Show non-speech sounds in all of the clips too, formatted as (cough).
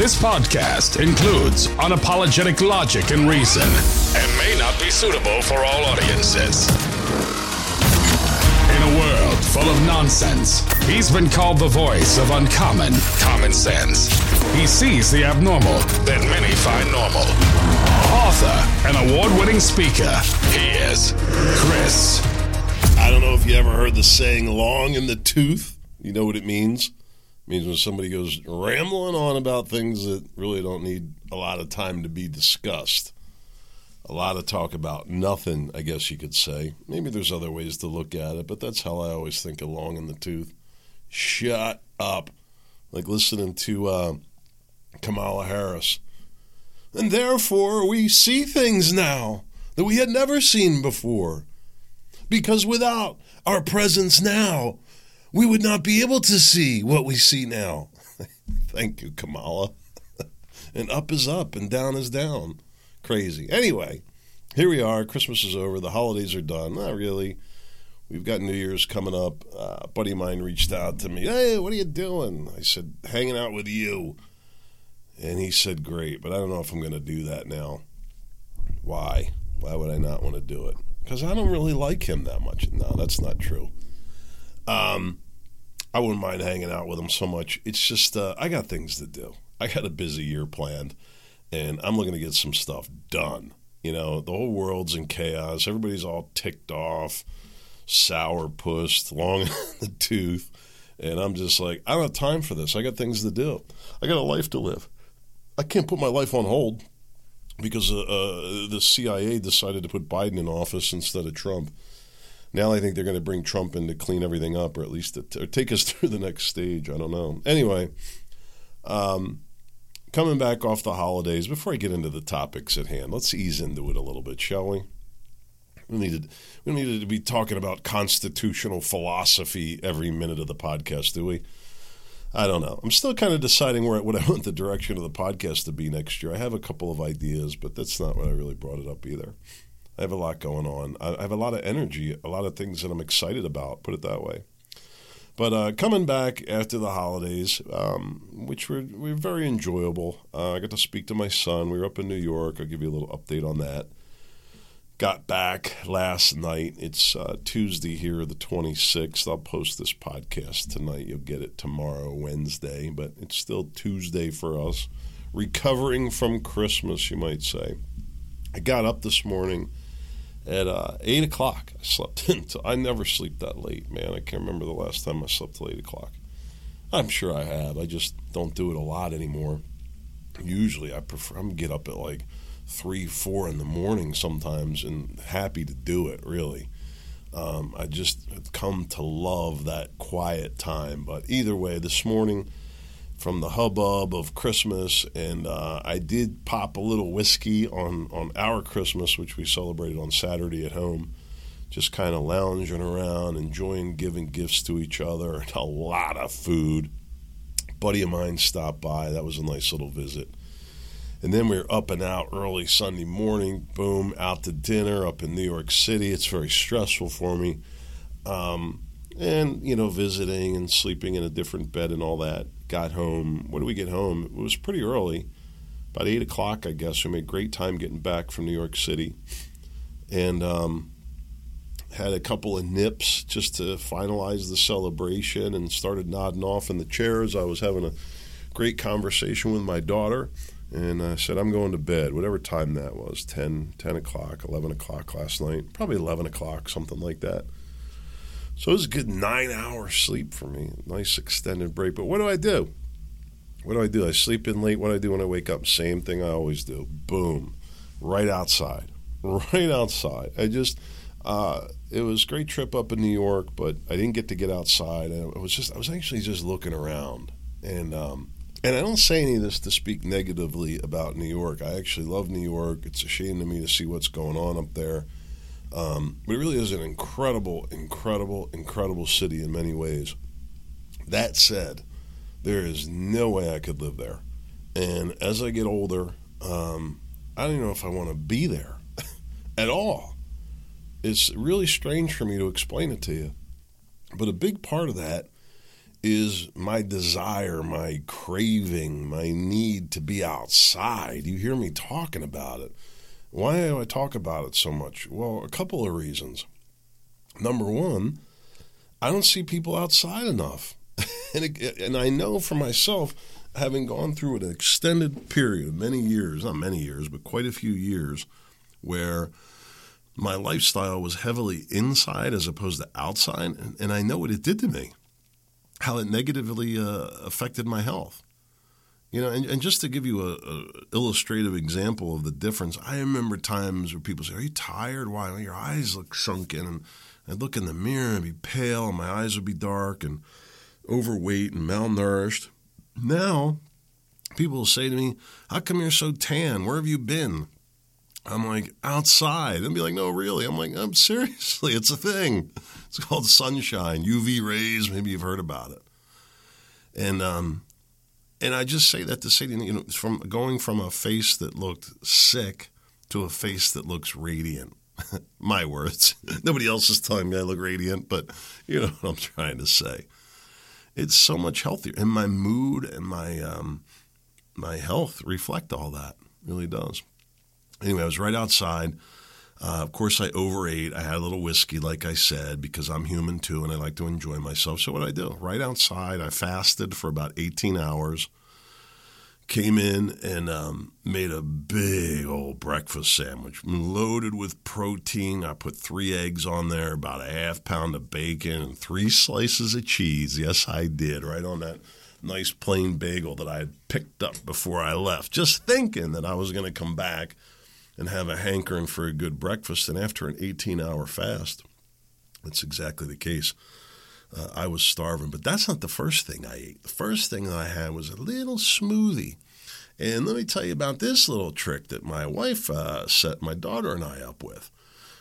This podcast includes unapologetic logic and reason and may not be suitable for all audiences. In a world full of nonsense, he's been called the voice of uncommon common sense. He sees the abnormal that many find normal. Author and award winning speaker, he is Chris. I don't know if you ever heard the saying long in the tooth. You know what it means? Means when somebody goes rambling on about things that really don't need a lot of time to be discussed. A lot of talk about nothing, I guess you could say. Maybe there's other ways to look at it, but that's how I always think along in the tooth. Shut up. Like listening to uh, Kamala Harris. And therefore, we see things now that we had never seen before. Because without our presence now, we would not be able to see what we see now. (laughs) Thank you, Kamala. (laughs) and up is up and down is down. Crazy. Anyway, here we are. Christmas is over. The holidays are done. Not really. We've got New Year's coming up. Uh, a buddy of mine reached out to me. Hey, what are you doing? I said, hanging out with you. And he said, great, but I don't know if I'm going to do that now. Why? Why would I not want to do it? Because I don't really like him that much. No, that's not true. Um, I wouldn't mind hanging out with him so much. It's just, uh, I got things to do. I got a busy year planned, and I'm looking to get some stuff done. You know, the whole world's in chaos. Everybody's all ticked off, sour pussed, long (laughs) in the tooth. And I'm just like, I don't have time for this. I got things to do. I got a life to live. I can't put my life on hold because uh, uh, the CIA decided to put Biden in office instead of Trump. Now I think they're going to bring Trump in to clean everything up, or at least to, or take us (laughs) through the next stage. I don't know. Anyway, um, coming back off the holidays, before I get into the topics at hand, let's ease into it a little bit, shall we? We needed we needed to be talking about constitutional philosophy every minute of the podcast, do we? I don't know. I'm still kind of deciding where what I (laughs) want the direction of the podcast to be next year. I have a couple of ideas, but that's not what I really brought it up either. I have a lot going on. I have a lot of energy, a lot of things that I'm excited about. Put it that way. But uh, coming back after the holidays, um, which were, were very enjoyable, uh, I got to speak to my son. We were up in New York. I'll give you a little update on that got back last night. It's uh, Tuesday here, the 26th. I'll post this podcast tonight. You'll get it tomorrow, Wednesday, but it's still Tuesday for us. Recovering from Christmas, you might say. I got up this morning at uh, 8 o'clock. I slept (laughs) until I never sleep that late, man. I can't remember the last time I slept till 8 o'clock. I'm sure I have. I just don't do it a lot anymore. Usually, I prefer I'm get up at like three, four in the morning sometimes, and happy to do it. Really, um, I just come to love that quiet time. But either way, this morning, from the hubbub of Christmas, and uh, I did pop a little whiskey on on our Christmas, which we celebrated on Saturday at home. Just kind of lounging around, enjoying giving gifts to each other, and a lot of food. buddy of mine stopped by. That was a nice little visit. And then we are up and out early Sunday morning, boom, out to dinner up in New York City. It's very stressful for me. Um, and, you know, visiting and sleeping in a different bed and all that. Got home. When did we get home? It was pretty early, about 8 o'clock, I guess. We made great time getting back from New York City. And um, had a couple of nips just to finalize the celebration and started nodding off in the chairs. I was having a great conversation with my daughter and I said, I'm going to bed, whatever time that was 10, 10 o'clock, 11 o'clock last night, probably 11 o'clock, something like that. So it was a good nine hours sleep for me, nice extended break. But what do I do? What do I do? I sleep in late. What do I do when I wake up? Same thing I always do. Boom, right outside, (laughs) right outside. I just, uh, it was a great trip up in New York, but I didn't get to get outside. It was just, I was actually just looking around, and um, and I don't say any of this to speak negatively about New York. I actually love New York. It's a shame to me to see what's going on up there. Um, but it really is an incredible, incredible, incredible city in many ways. That said, there is no way I could live there. And as I get older, um, I don't even know if I want to be there (laughs) at all. It's really strange for me to explain it to you. But a big part of that is my desire, my craving, my need to be outside. You hear me talking about it. Why do I talk about it so much? Well, a couple of reasons. Number one, I don't see people outside enough. (laughs) and, it, and I know for myself, having gone through an extended period, many years, not many years, but quite a few years, where my lifestyle was heavily inside as opposed to outside. And, and I know what it did to me, how it negatively uh, affected my health. You know, and, and just to give you a, a, illustrative example of the difference, I remember times where people say, "Are you tired? Why? Well, your eyes look sunken." And I'd look in the mirror and be pale, and my eyes would be dark and overweight and malnourished. Now, people say to me, "How come you're so tan? Where have you been?" I'm like, outside. And be like, no, really? I'm like, I'm (laughs) seriously, it's a thing. It's called sunshine, UV rays. Maybe you've heard about it. And um, and I just say that to say, you know, from going from a face that looked sick to a face that looks radiant. (laughs) My words. (laughs) Nobody else is telling me I look radiant, but you know what I'm trying to say. It's so much healthier, and my mood and my um, my health reflect all that. It really does. Anyway, I was right outside. Uh, of course, I overate. I had a little whiskey, like I said, because I'm human too, and I like to enjoy myself. So what I do? Right outside, I fasted for about 18 hours. Came in and um, made a big old breakfast sandwich, loaded with protein. I put three eggs on there, about a half pound of bacon, and three slices of cheese. Yes, I did, right on that nice plain bagel that I had picked up before I left, just thinking that I was going to come back – and have a hankering for a good breakfast. And after an 18 hour fast, that's exactly the case. Uh, I was starving. But that's not the first thing I ate. The first thing that I had was a little smoothie. And let me tell you about this little trick that my wife uh, set my daughter and I up with.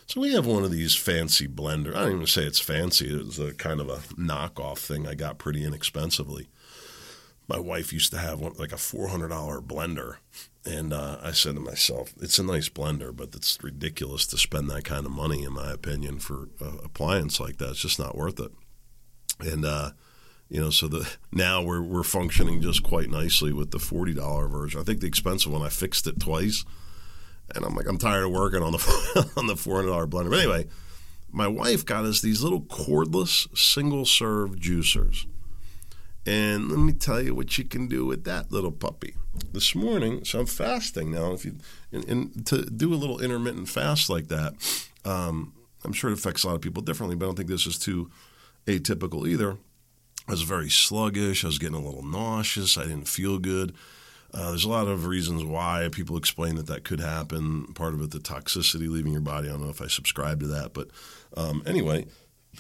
So we have one of these fancy blender. I don't even say it's fancy. It was a kind of a knockoff thing I got pretty inexpensively. My wife used to have one, like a $400 blender and uh, I said to myself, it's a nice blender, but it's ridiculous to spend that kind of money, in my opinion, for an appliance like that. It's just not worth it. And, uh, you know, so the now we're, we're functioning just quite nicely with the $40 version. I think the expensive one, I fixed it twice. And I'm like, I'm tired of working on the, (laughs) on the $400 blender. But anyway, my wife got us these little cordless single serve juicers. And let me tell you what you can do with that little puppy this morning. So I'm fasting now. If you and, and to do a little intermittent fast like that, um, I'm sure it affects a lot of people differently. But I don't think this is too atypical either. I was very sluggish. I was getting a little nauseous. I didn't feel good. Uh, there's a lot of reasons why people explain that that could happen. Part of it, the toxicity leaving your body. I don't know if I subscribe to that, but um, anyway,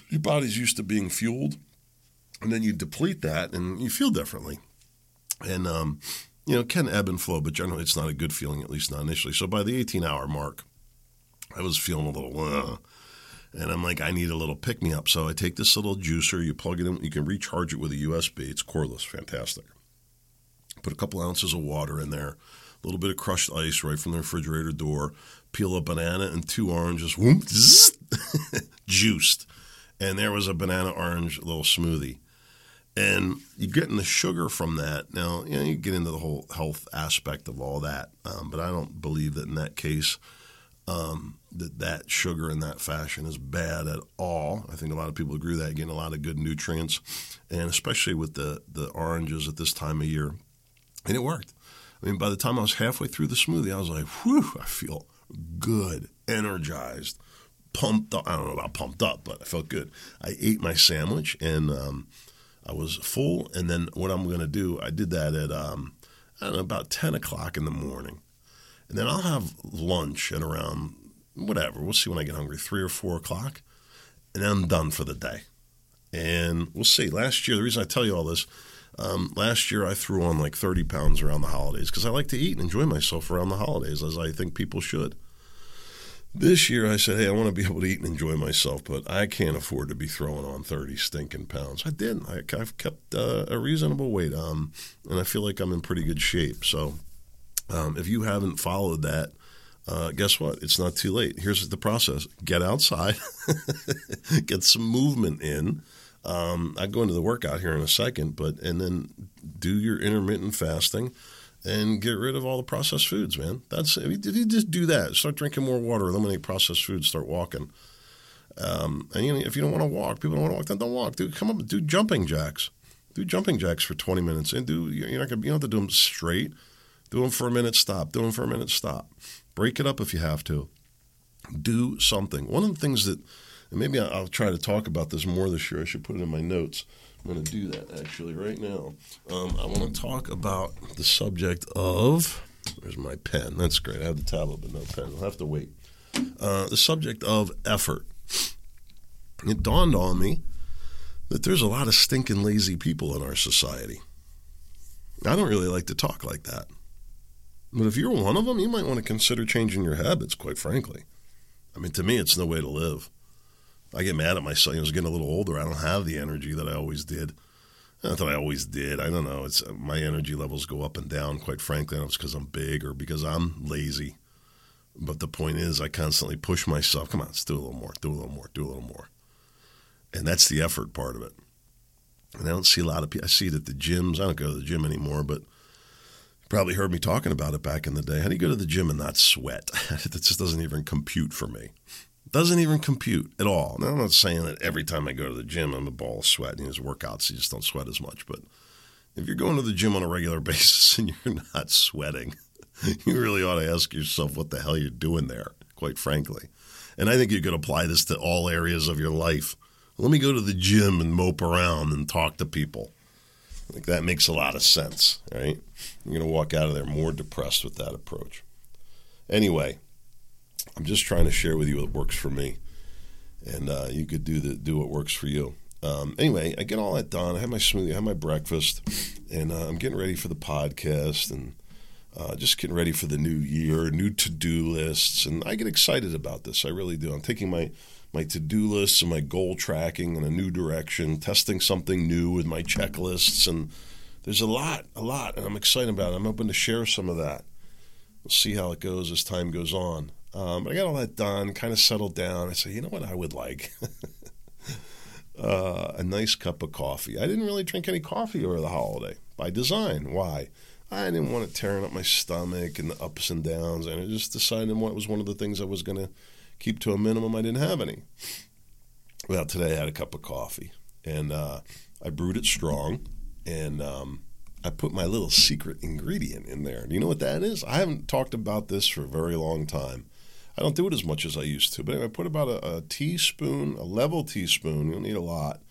your body's used to being fueled, and then you deplete that, and you feel differently. And um, you know, can ebb and flow, but generally it's not a good feeling, at least not initially. So by the 18 hour mark, I was feeling a little, uh, and I'm like, I need a little pick me up. So I take this little juicer, you plug it in, you can recharge it with a USB. It's cordless, fantastic. Put a couple ounces of water in there, a little bit of crushed ice right from the refrigerator door, peel a banana and two oranges, whoop, (laughs) zzz, juiced. And there was a banana orange little smoothie and you're getting the sugar from that. Now, you know, you get into the whole health aspect of all that, um, but I don't believe that in that case um, that that sugar in that fashion is bad at all. I think a lot of people agree with that. Getting a lot of good nutrients, and especially with the the oranges at this time of year, and it worked. I mean, by the time I was halfway through the smoothie, I was like, "Whew! I feel good, energized." Pumped up. I don't know about pumped up, but I felt good. I ate my sandwich and um, I was full, and then what I'm going to do, I did that at um, I don't know about ten o'clock in the morning, and then I'll have lunch at around whatever. We'll see when I get hungry, three or four o'clock, and then I'm done for the day. And we'll see. Last year, the reason I tell you all this, um, last year I threw on like 30 pounds around the holidays because I like to eat and enjoy myself around the holidays, as I think people should. This year, I said, hey, I want to be able to eat and enjoy myself, but I can't afford to be throwing on 30 stinking pounds. I didn't. I, have kept uh, a reasonable weight, um, and I feel like I'm in pretty good shape. So um, if you haven't followed that, uh, guess what? It's not too late. Here's the process get outside, (laughs) get some movement in. Um, I go into the workout here in a second, but and then do your intermittent fasting and get rid of all the processed foods, man. That's if you just do that, start drinking more water, eliminate processed foods, start walking. Um, and you know, if you don't want to walk, people don't want to walk, then don't walk. Do come up, do jumping jacks, do jumping jacks for 20 minutes, and do you're not gonna you don't have to do them straight. Do them for a minute, stop. Do them for a minute, stop. Break it up if you have to. Do something. One of the things that, and maybe I'll try to talk about this more this year. I should put it in my notes. I'm going to do that actually right now. Um, I want to talk about the subject of. There's my pen. That's great. I have the tablet, but no pen. I'll have to wait. Uh, the subject of effort. It dawned on me that there's a lot of stinking lazy people in our society. I don't really like to talk like that. But if you're one of them, you might want to consider changing your habits, quite frankly. I mean, to me, it's no way to live. I get mad at myself. I was getting a little older. I don't have the energy that I always did. Not that I always did. I don't know. It's my energy levels go up and down. Quite frankly, if it's because I'm big or because I'm lazy. But the point is, I constantly push myself. Come on, let's do a little more. Do a little more. Do a little more. And that's the effort part of it. And I don't see a lot of people. I see it at the gyms. I don't go to the gym anymore, but you probably heard me talking about it back in the day. How do you go to the gym and not sweat? (laughs) that just doesn't even compute for me. Doesn't even compute at all. Now, I'm not saying that every time I go to the gym, I'm a ball of sweat. And there's workouts, you just don't sweat as much. But if you're going to the gym on a regular (laughs) basis and you're not sweating, (laughs) you really ought to ask yourself what the hell you're doing there, quite frankly. And I think you could apply this to all areas of your life. Let me go to the gym and mope around and talk to people. Think that makes a lot of sense, right? You're going to walk out of there more depressed with that approach. Anyway, I'm just trying to share with you what works for me, and uh, you could do the do what works for you. Um, anyway, I get all that done. I have my smoothie, I have my breakfast, and uh, I'm getting ready for the podcast and uh, just getting ready for the new year, new to do lists, and I get excited about this. I really do. I'm taking my my to do lists and my goal tracking in a new direction, testing something new with my checklists. And there's a lot, a lot, and I'm excited about it. I'm hoping to share some of that. We'll see how it goes as time goes on. Um, but I got all that done, kind of settled down. I said, you know what I would like? (laughs) uh, a nice cup of coffee. I didn't really drink any coffee over the holiday by design. Why? I didn't want it tearing up my stomach and the ups and downs, and I just decided what was one of the things I was going to keep to a minimum. I didn't have any. Well, today I had a cup of coffee and uh, I brewed it strong and um, I put my little secret ingredient in there. Do you know what that is? I haven't talked about this for a very long time. I don't do it as much as I used to, but anyway, I put about a, a teaspoon, a level teaspoon, you don't need a lot,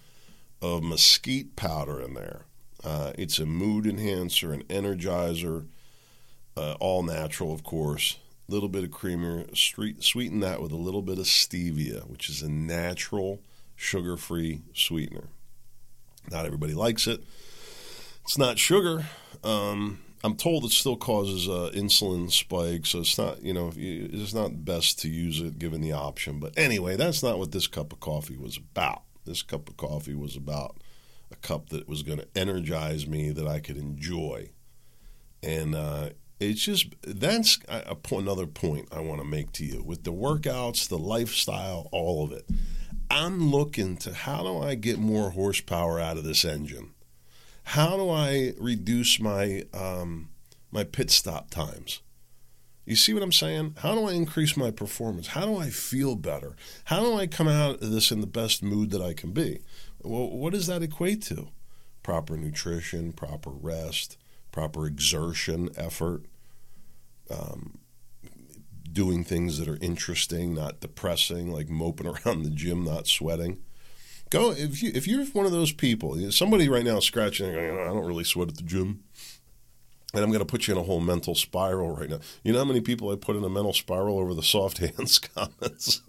of mesquite powder in there. Uh, it's a mood enhancer, an energizer, uh, all natural, of course A little bit of creamer, sweeten that with a little bit of stevia, which is a natural sugar free sweetener. Not everybody likes it. It's not sugar. Um, I'm told it still causes uh, insulin spikes, so it's not you know it's not best to use it given the option. But anyway, that's not what this cup of coffee was about. This cup of coffee was about a cup that was going to energize me that I could enjoy, and uh, it's just that's a, another point I want to make to you with the workouts, the lifestyle, all of it. I'm looking to how do I get more horsepower out of this engine? How do I reduce my um, my pit stop times? You see what I'm saying? How do I increase my performance? How do I feel better? How do I come out of this in the best mood that I can be? Well, what does that equate to? Proper nutrition, proper rest, proper exertion, effort, um, doing things that are interesting, not depressing, like moping (laughs) around the gym, not sweating. Go if you if you're one of those people. Somebody right now scratching, I don't really sweat at the gym, and I'm going to put you in a whole mental spiral right now. You know how many people I put in a mental spiral over the soft (laughs) hands comments?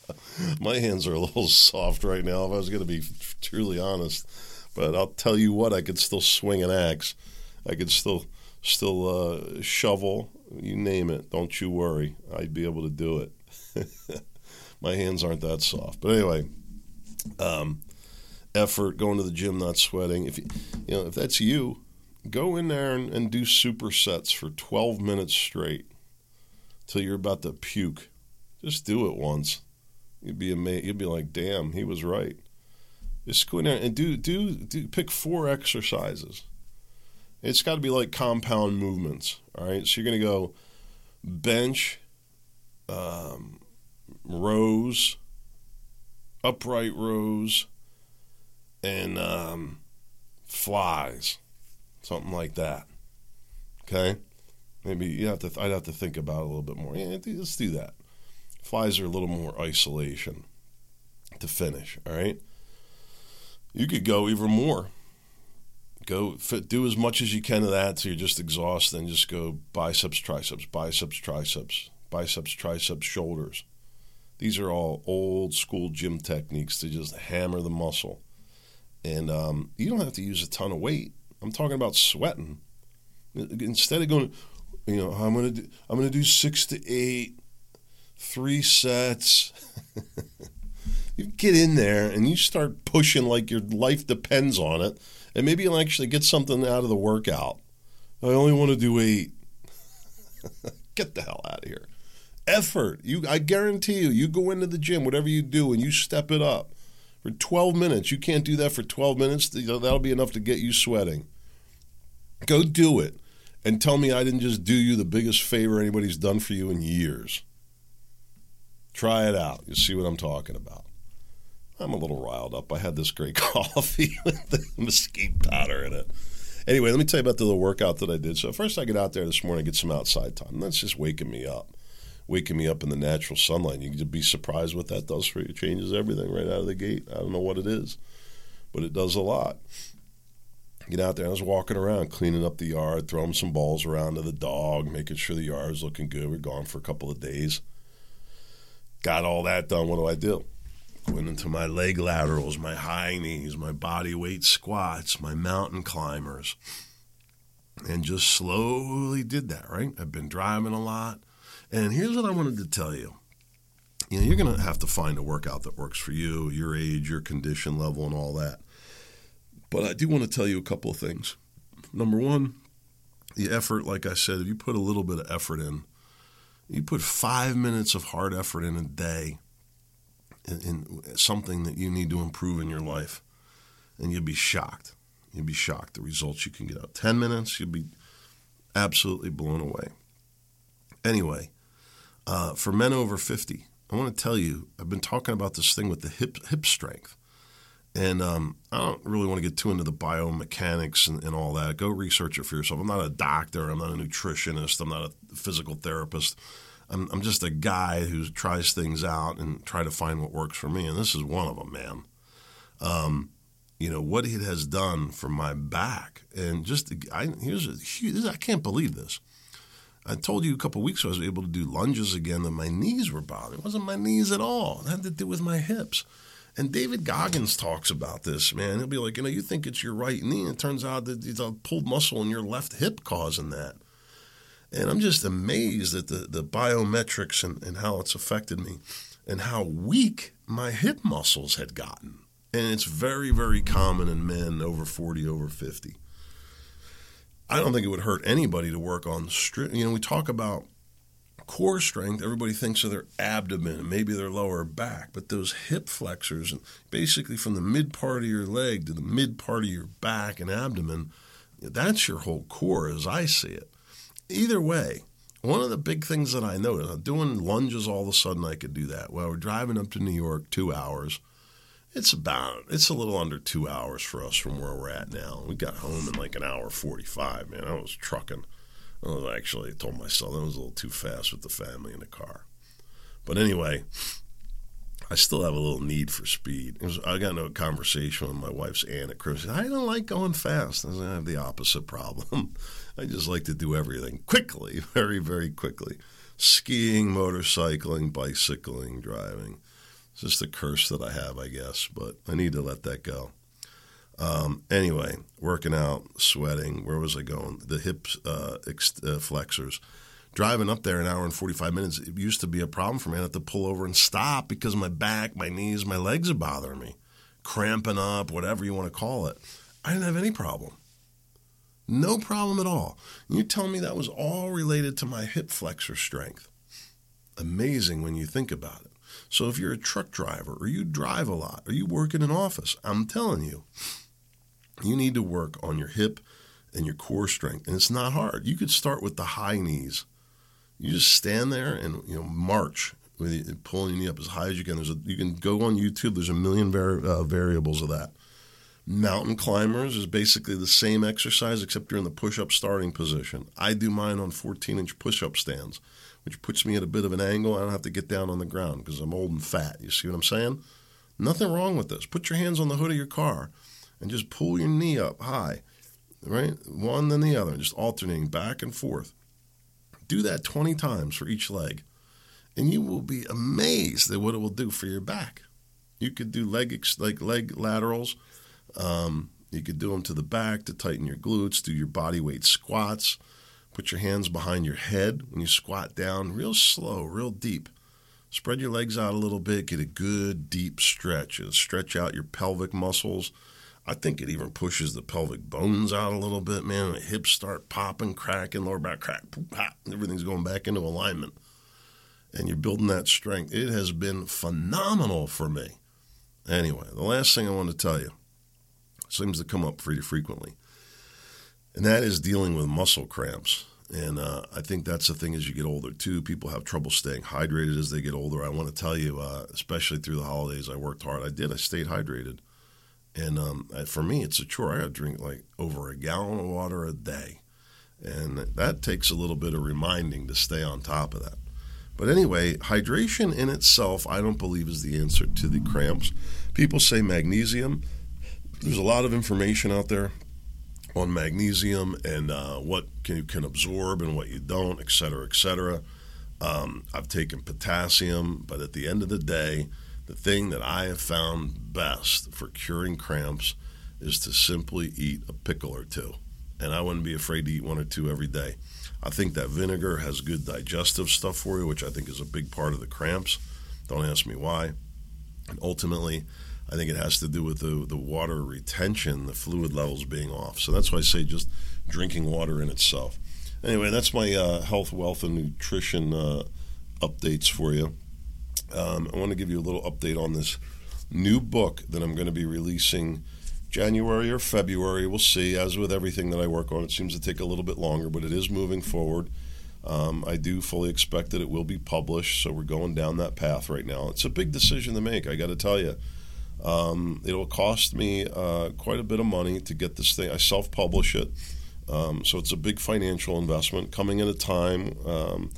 (laughs) My hands are a little soft right now. If I was going to be truly honest, but I'll tell you what, I could still swing an axe. I could still still uh, shovel you name it. Don't you worry. I'd be able to do it. (laughs) My hands aren't that soft. But anyway, um, effort, going to the gym, not sweating. If you, you know, if that's you, go in there and, and do supersets for 12 minutes straight till you're about to puke. Just do it once. You'd be amazed. You'd be like, "Damn, he was right." Just go in there and do do do pick four exercises. It's got to be like compound movements. All right, so you're to go bench, um, rows, upright rows, and um, flies, something like that. Okay, maybe you have to. I'd have to think about it a little bit more. Yeah, let's do that. Flies are a little more isolation to finish. All right, you could go even more. Go fit, do as much as you can of that so you're just exhausted, and just go biceps, triceps, biceps, triceps, biceps, triceps, shoulders. These are all old school gym techniques to just hammer the muscle. And um, you don't have to use a ton of weight. I'm talking about sweating. Instead of going, you know, I'm gonna do, I'm gonna do six to eight, three sets. (laughs) you get in there and you start pushing like your life depends on it, and maybe you'll actually get something out of the workout. I only want to do eight. (laughs) get the hell out of here. Effort. You, I guarantee you, you go into the gym, whatever you do, and you step it up for 12 minutes. You can't do that for 12 minutes. That'll be enough to get you sweating. Go do it and tell me I didn't just do you the biggest favor anybody's done for you in years. Try it out. You'll see what I'm talking about. I'm a little riled up. I had this great (laughs) coffee with the mesquite powder in it. Anyway, let me tell you about the little workout that I did. So first, I get out there this morning, get some outside time. That's just waking me up, waking me up in the natural sunlight. You can be surprised what that does for you. It changes everything right out of the gate. I don't know what it is, but it does a lot. Get out there. I was walking around, cleaning up the yard, throwing some balls around to the dog, making sure the yard looking good. We are gone for a couple of days. Got all that done. What do I do? Went into my leg laterals, my high knees, my body weight squats, my mountain climbers, and just slowly did that, right? I've been driving a lot. And here's what I wanted to tell you. You know, you're going to have to find a workout that works for you, your age, your condition level, and all that. But I do want to tell you a couple of things. Number one, the effort, like I said, if you put a little bit of effort in, you put five minutes of hard effort in a day in, in something that you need to improve in your life, and you'd be shocked. You'd be shocked the results you can get out. 10 minutes, you'd be absolutely blown away. Anyway, uh, for men over 50, I want to tell you, I've been talking about this thing with the hip, hip strength. And um, I don't really want to get too into the biomechanics and, and, all that. Go research it for yourself. I'm not a doctor. I'm not a nutritionist. I'm not a physical therapist. I'm, I'm just a guy who tries things out and try to find what works for me. And this is one of them, man. Um, you know what it has done for my back, and just I here's a huge. I can't believe this. I told you a couple weeks ago I was able to do lunges again, and my knees were bothering. It wasn't my knees at all. It had to do with my hips. And David Goggins talks about this, man. He'll be like, you know, you think it's your right knee, and it turns out that it's a pulled muscle in your left hip causing that. And I'm just amazed at the, the biometrics and, and how it's affected me and how weak my hip muscles had gotten. And it's very, very common in men over 40, over 50. I don't think it would hurt anybody to work on, stri- you know, we talk about core strength, everybody thinks of their abdomen, and maybe their lower back, but those hip flexors, and basically from the mid part of your leg to the mid part of your back and abdomen, that's your whole core as I see it. Either way, one of the big things that I noticed, doing lunges all of a sudden I could do that. Well, we're driving up to New York two hours. It's about it's a little under two hours for us from where we're at now. We got home in like an hour forty five, man. I was trucking. I was actually I told myself that was a little too fast with the family in the car. But anyway, I still have a little need for speed. Was, I got into a conversation with my wife's aunt at Christmas. I don't like going fast. I, I have the opposite problem. (laughs) I just like to do everything quickly, (laughs) very, very quickly. Skiing, motorcycling, bicycling, driving. It's just the curse that I have, I guess, but I need to let that go. Um, anyway, working out, sweating. Where was I going? The hip uh, ex- uh, flexors. Driving up there an hour and 45 minutes, it used to be a problem for me. I had to pull over and stop because my back, my knees, my legs are bothering me, cramping up, whatever you want to call it. I didn't have any problem. No problem at all. You tell me that was all related to my hip flexor strength. Amazing when you think about it. So if you're a truck driver or you drive a lot or you work in an office, I'm telling you, you need to work on your hip and your core strength. And it's not hard. You could start with the high knees. You just stand there and you know march with pulling your knee up as high as you can. There's a, you can go on YouTube. There's a million uh, variables of that. Mountain climbers is basically the same exercise except you're in the push-up starting position. I do mine on 14-inch push-up stands, which puts me at a bit of an angle. I don't have to get down on the ground because I'm old and fat. You see what I'm saying? Nothing wrong with this. Put your hands on the hood of your car and just pull your knee up high, right? One then the other, just alternating back and forth. Do that 20 times for each leg, and you will be amazed at what it will do for your back. You could do leg like leg laterals um, you could do them to the back to tighten your glutes, do your body weight squats. Put your hands behind your head when you squat down, real slow, real deep. Spread your legs out a little bit, get a good deep stretch. It'll stretch out your pelvic muscles. I think it even pushes the pelvic bones out a little bit, man. The hips start popping, cracking, lower back crack, poop, pop. Everything's going back into alignment. And you're building that strength. It has been phenomenal for me. Anyway, the last thing I want to tell you seems to come up pretty frequently. And that is dealing with muscle cramps. And uh, I think that's the thing as you get older, too. People have trouble staying hydrated as they get older. I want to tell you, uh, especially through the holidays, I worked hard. I did. I stayed hydrated. And um, for me, it's a chore. I got to drink like over a gallon of water a day. And that takes a little bit of reminding to stay on top of that. But anyway, hydration in itself, I don't believe is the answer to the cramps. People say magnesium. There's a lot of information out there on magnesium and uh, what can, you can absorb and what you don't, et cetera, et cetera. Um, I've taken potassium, but at the end of the day, the thing that I have found best for curing cramps is to simply eat a pickle or two. And I wouldn't be afraid to eat one or two every day. I think that vinegar has good digestive stuff for you, which I think is a big part of the cramps. Don't ask me why. And ultimately, I think it has to do with the, the water retention, the fluid levels being off. So that's why I say just drinking water in itself. Anyway, that's my uh, health, wealth, and nutrition uh, updates for you. Um, I want to give you a little update on this new book that I'm going to be releasing January or February. We'll see. As with everything that I work on, it seems to take a little bit longer, but it is moving forward. Um, I do fully expect that it will be published, so we're going down that path right now. It's a big decision to make, I got to tell you. Um, it'll cost me uh, quite a bit of money to get this thing. I self publish it. Um, so it's a big financial investment coming at a time. Um,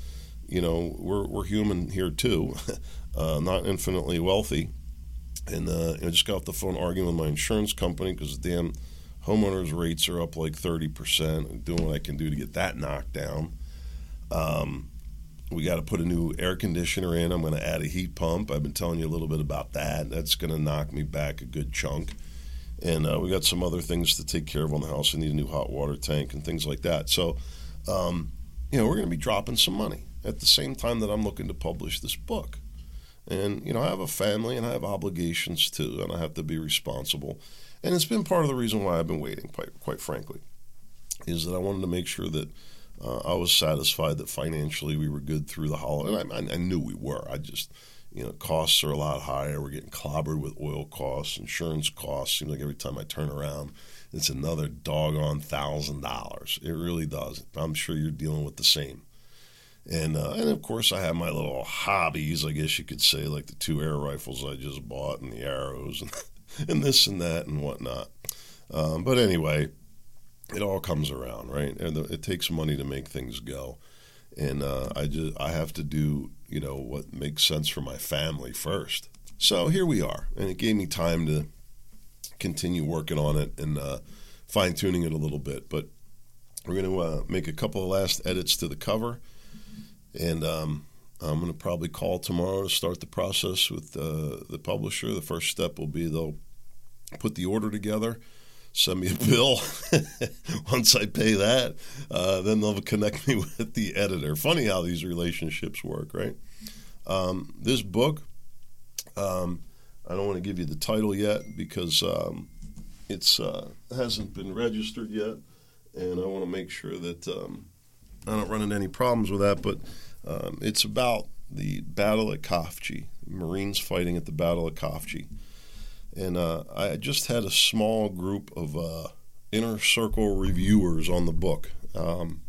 you know, we're, we're human here too, (laughs) uh, not infinitely wealthy. And uh, I just got off the phone arguing with my insurance company because damn homeowners rates are up like 30%. I'm doing what I can do to get that knocked down. Um, we got to put a new air conditioner in. I'm going to add a heat pump. I've been telling you a little bit about that. That's going to knock me back a good chunk. And uh, we got some other things to take care of on the house. I need a new hot water tank and things like that. So, um, you know, we're going to be dropping some money at the same time that I'm looking to publish this book. And, you know, I have a family and I have obligations too, and I have to be responsible. And it's been part of the reason why I've been waiting, quite, quite frankly, is that I wanted to make sure that uh, I was satisfied that financially we were good through the holiday. And I, I, knew we were. I just, you know, costs are a lot higher. We're getting clobbered with oil costs, insurance costs. Seems like every time I turn around, it's another doggone thousand dollars. It really does. I'm sure you're dealing with the same. And uh, and of course, I have my little hobbies, I guess you could say, like the two air rifles I just bought and the arrows and, (laughs) and this and that and whatnot. Um, but anyway, it all comes around, right? And it takes money to make things go, and uh, I just I have to do you know what makes sense for my family first. So here we are, and it gave me time to continue working on it and uh, fine tuning it a little bit. But we're going to uh, make a couple of last edits to the cover, and um, I'm going to probably call tomorrow to start the process with uh, the publisher. The first step will be they'll put the order together send me a bill. (laughs) Once I pay that, uh, then they'll connect me (laughs) with the editor. Funny how these relationships work, right? Um, this book, um, I don't want to give you the title yet because um, uh, hasn't been registered yet, and I want to make sure that um, I don't run into any problems with that. But um, it's about the Battle at Khafji, Marines fighting at the Battle of Khafji. And uh, I just had a small group of uh, inner circle reviewers on the book um,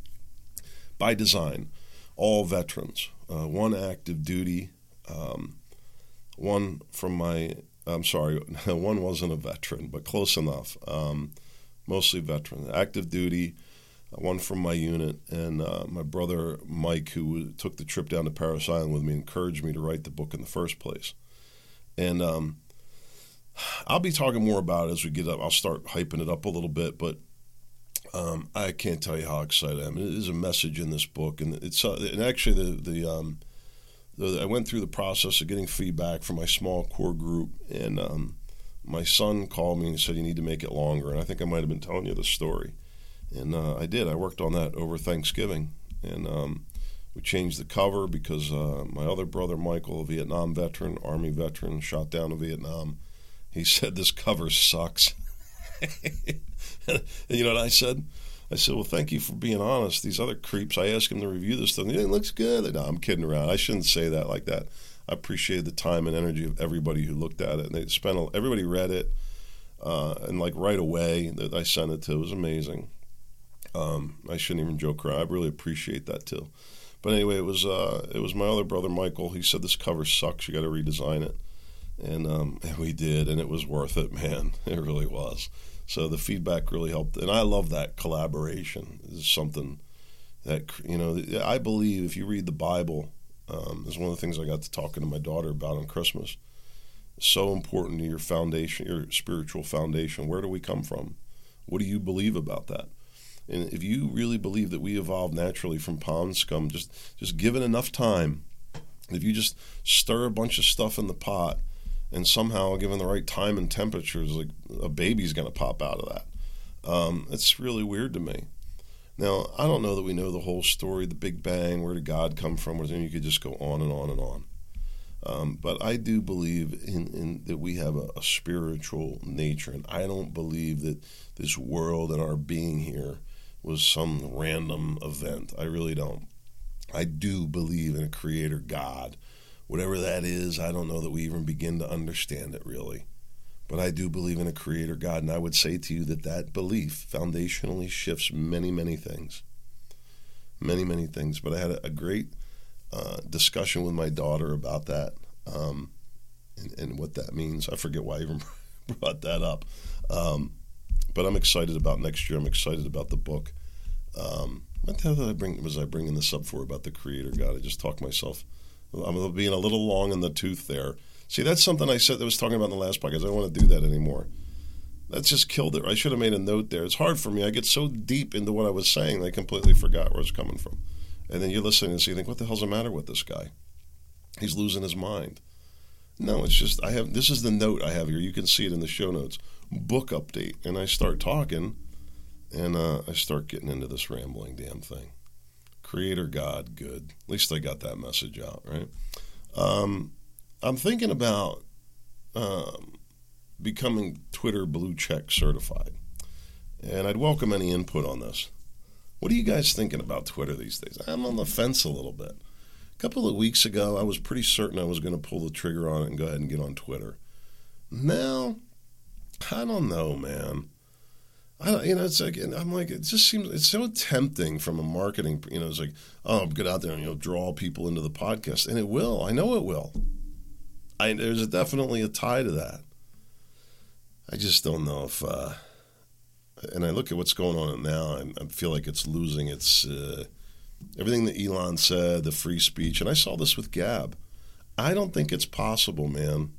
by design, all veterans, uh, one active duty, um, one from my, I'm sorry, (laughs) one wasn't a veteran, but close enough, um, mostly veteran, active duty, one from my unit, and uh, my brother Mike, who took the trip down to Parris Island with me, encouraged me to write the book in the first place. And um, I'll be talking more about it as we get up. I'll start hyping it up a little bit, but um, I can't tell you how excited I am. It is a message in this book, and it's uh, and actually the the, um, the, I went through the process of getting feedback from my small core group, and um, my son called me and said you need to make it longer, and I think I might have been telling you the story, and uh, I did. I worked on that over Thanksgiving, and um, we changed the cover because uh, my other brother Michael, a Vietnam veteran, Army veteran, shot down in Vietnam he said, This cover sucks. and (laughs) you know what I said? I said, Well, thank you for being honest. These other creeps, I asked him to review this stuff. It looks good. No, I'm kidding around. I shouldn't say that like that. I appreciated the time and energy of everybody who looked at it. And they spent, everybody read it. Uh, and like right away that I sent it to, it was amazing. Um, I shouldn't even joke around. I really appreciate that too. But anyway, it was uh, it was my other brother Michael. He said this cover sucks. You got to redesign it and um, and we did, and it was worth it, (laughs) man. It really was. So the feedback really helped, and I love that collaboration. Is something that you know I believe if you read the Bible, um, is one of the things I got to talking to my daughter about on Christmas. so important to your foundation, your spiritual foundation. Where do we come from? What do you believe about that? And if you really believe that we evolved naturally from pond scum, just just given enough time, if you just stir a bunch of stuff in the pot and somehow, given the right time and temperatures, like a baby's going to pop out of that. Um, it's really weird to me. Now, I don't know that we know the whole story, the Big Bang, where did God come from? Or you could just go on and on and on. Um, but I do believe in, in that we have a, a, spiritual nature, and I don't believe that this world and our being here was some random event. I really don't. I do believe in a creator God Whatever that is, I don't know that we even begin to understand it really. But I do believe in a creator God, and I would say to you that that belief foundationally shifts many, many things. Many, many things. But I had a, a great uh, discussion with my daughter about that um, and, and, what that means. I forget why I even (laughs) brought that up. Um, but I'm excited about next year. I'm excited about the book. Um, what the hell did I bring? Was I bringing this up for about the Creator God? I just talked myself I'm being a little long in the tooth there. See, that's something I said that was talking about in the last podcast. I don't want to do that anymore. That's just killed it. I should have made a note there. It's hard for me. I get so deep into what I was saying, I completely forgot where it's coming from. And then you're listening and so you think, what the hell's the matter with this guy? He's losing his mind. No, it's just I have this is the note I have here. You can see it in the show notes. Book update, and I start talking, and uh, I start getting into this rambling damn thing. Creator God, good. At least I got that message out, right? Um, I'm thinking about um, becoming Twitter blue check certified, and I'd welcome any input on this. What are you guys thinking about Twitter these days? I'm on the fence a little bit. A couple of weeks ago, I was pretty certain I was going to pull the trigger on it and go ahead and get on Twitter. Now, I don't know, man. I don't, you know, it's like, I'm like, it just seems, it's so tempting from a marketing, you know, it's like, oh, get out there and, you know, draw people into the podcast. And it will. I know it will. I, there's a, definitely a tie to that. I just don't know if, uh, and I look at what's going on now, I, I feel like it's losing its, uh, everything that Elon said, the free speech. And I saw this with Gab. I don't think it's possible, man.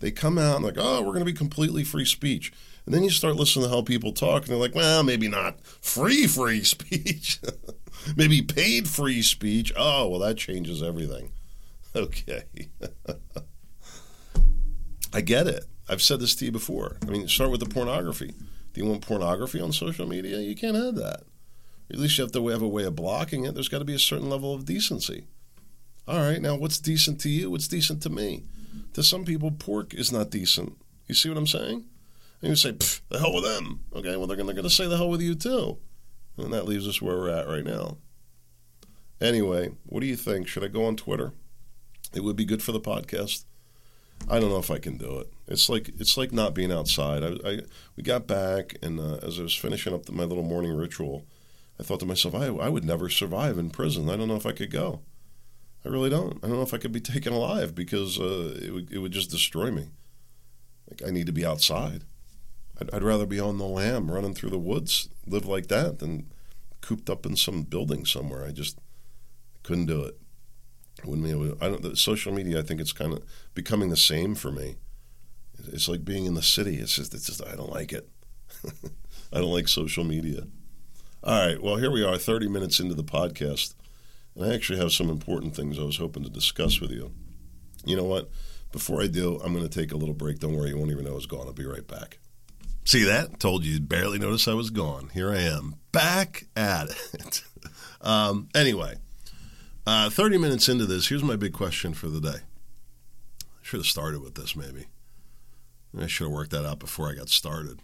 They come out and like, oh, we're going to be completely free speech. And then you start listening to how people talk, and they're like, well, maybe not free, free (laughs) speech. maybe paid free speech. Oh, well, that changes everything. (laughs) Okay. (laughs) I get it. I've said this to you before. I mean, start with the pornography. Do you want pornography on social media? You can't have that. At least you have to have a way of blocking it. There's got to be a certain level of decency. All right, now what's decent to you? What's decent to me? To some people, pork is not decent. You see what I'm saying? And you say, the hell with them. Okay, well, they're going to say the hell with you too. And that leaves us where we're at right now. Anyway, what do you think? Should I go on Twitter? It would be good for the podcast. I don't know if I can do it. It's like it's like not being outside. I, I we got back, and uh, as I was finishing up the, my little morning ritual, I thought to myself, I I would never survive in prison. I don't know if I could go. I really don't. I don't know if I could be taken alive because uh, it would it would just destroy me. Like I need to be outside. I'd, I'd rather be on the lam, running through the woods, live like that, than cooped up in some building somewhere. I just couldn't do it. Wouldn't be able to, I don't. The social media, I think it's kind of becoming the same for me. It's like being in the city. It's just, it's just I don't like it. (laughs) I don't like social media. All right, well, here we are, 30 minutes into the podcast. And I actually have some important things I was hoping to discuss with you. You know what? Before I do, I'm going to take a little break. Don't worry, you won't even know I was gone. I'll be right back. See that? Told you, barely noticed I was gone. Here I am, back at it. (laughs) um, anyway, uh, 30 minutes into this, here's my big question for the day. I should have started with this, maybe. I should have worked that out before I got started.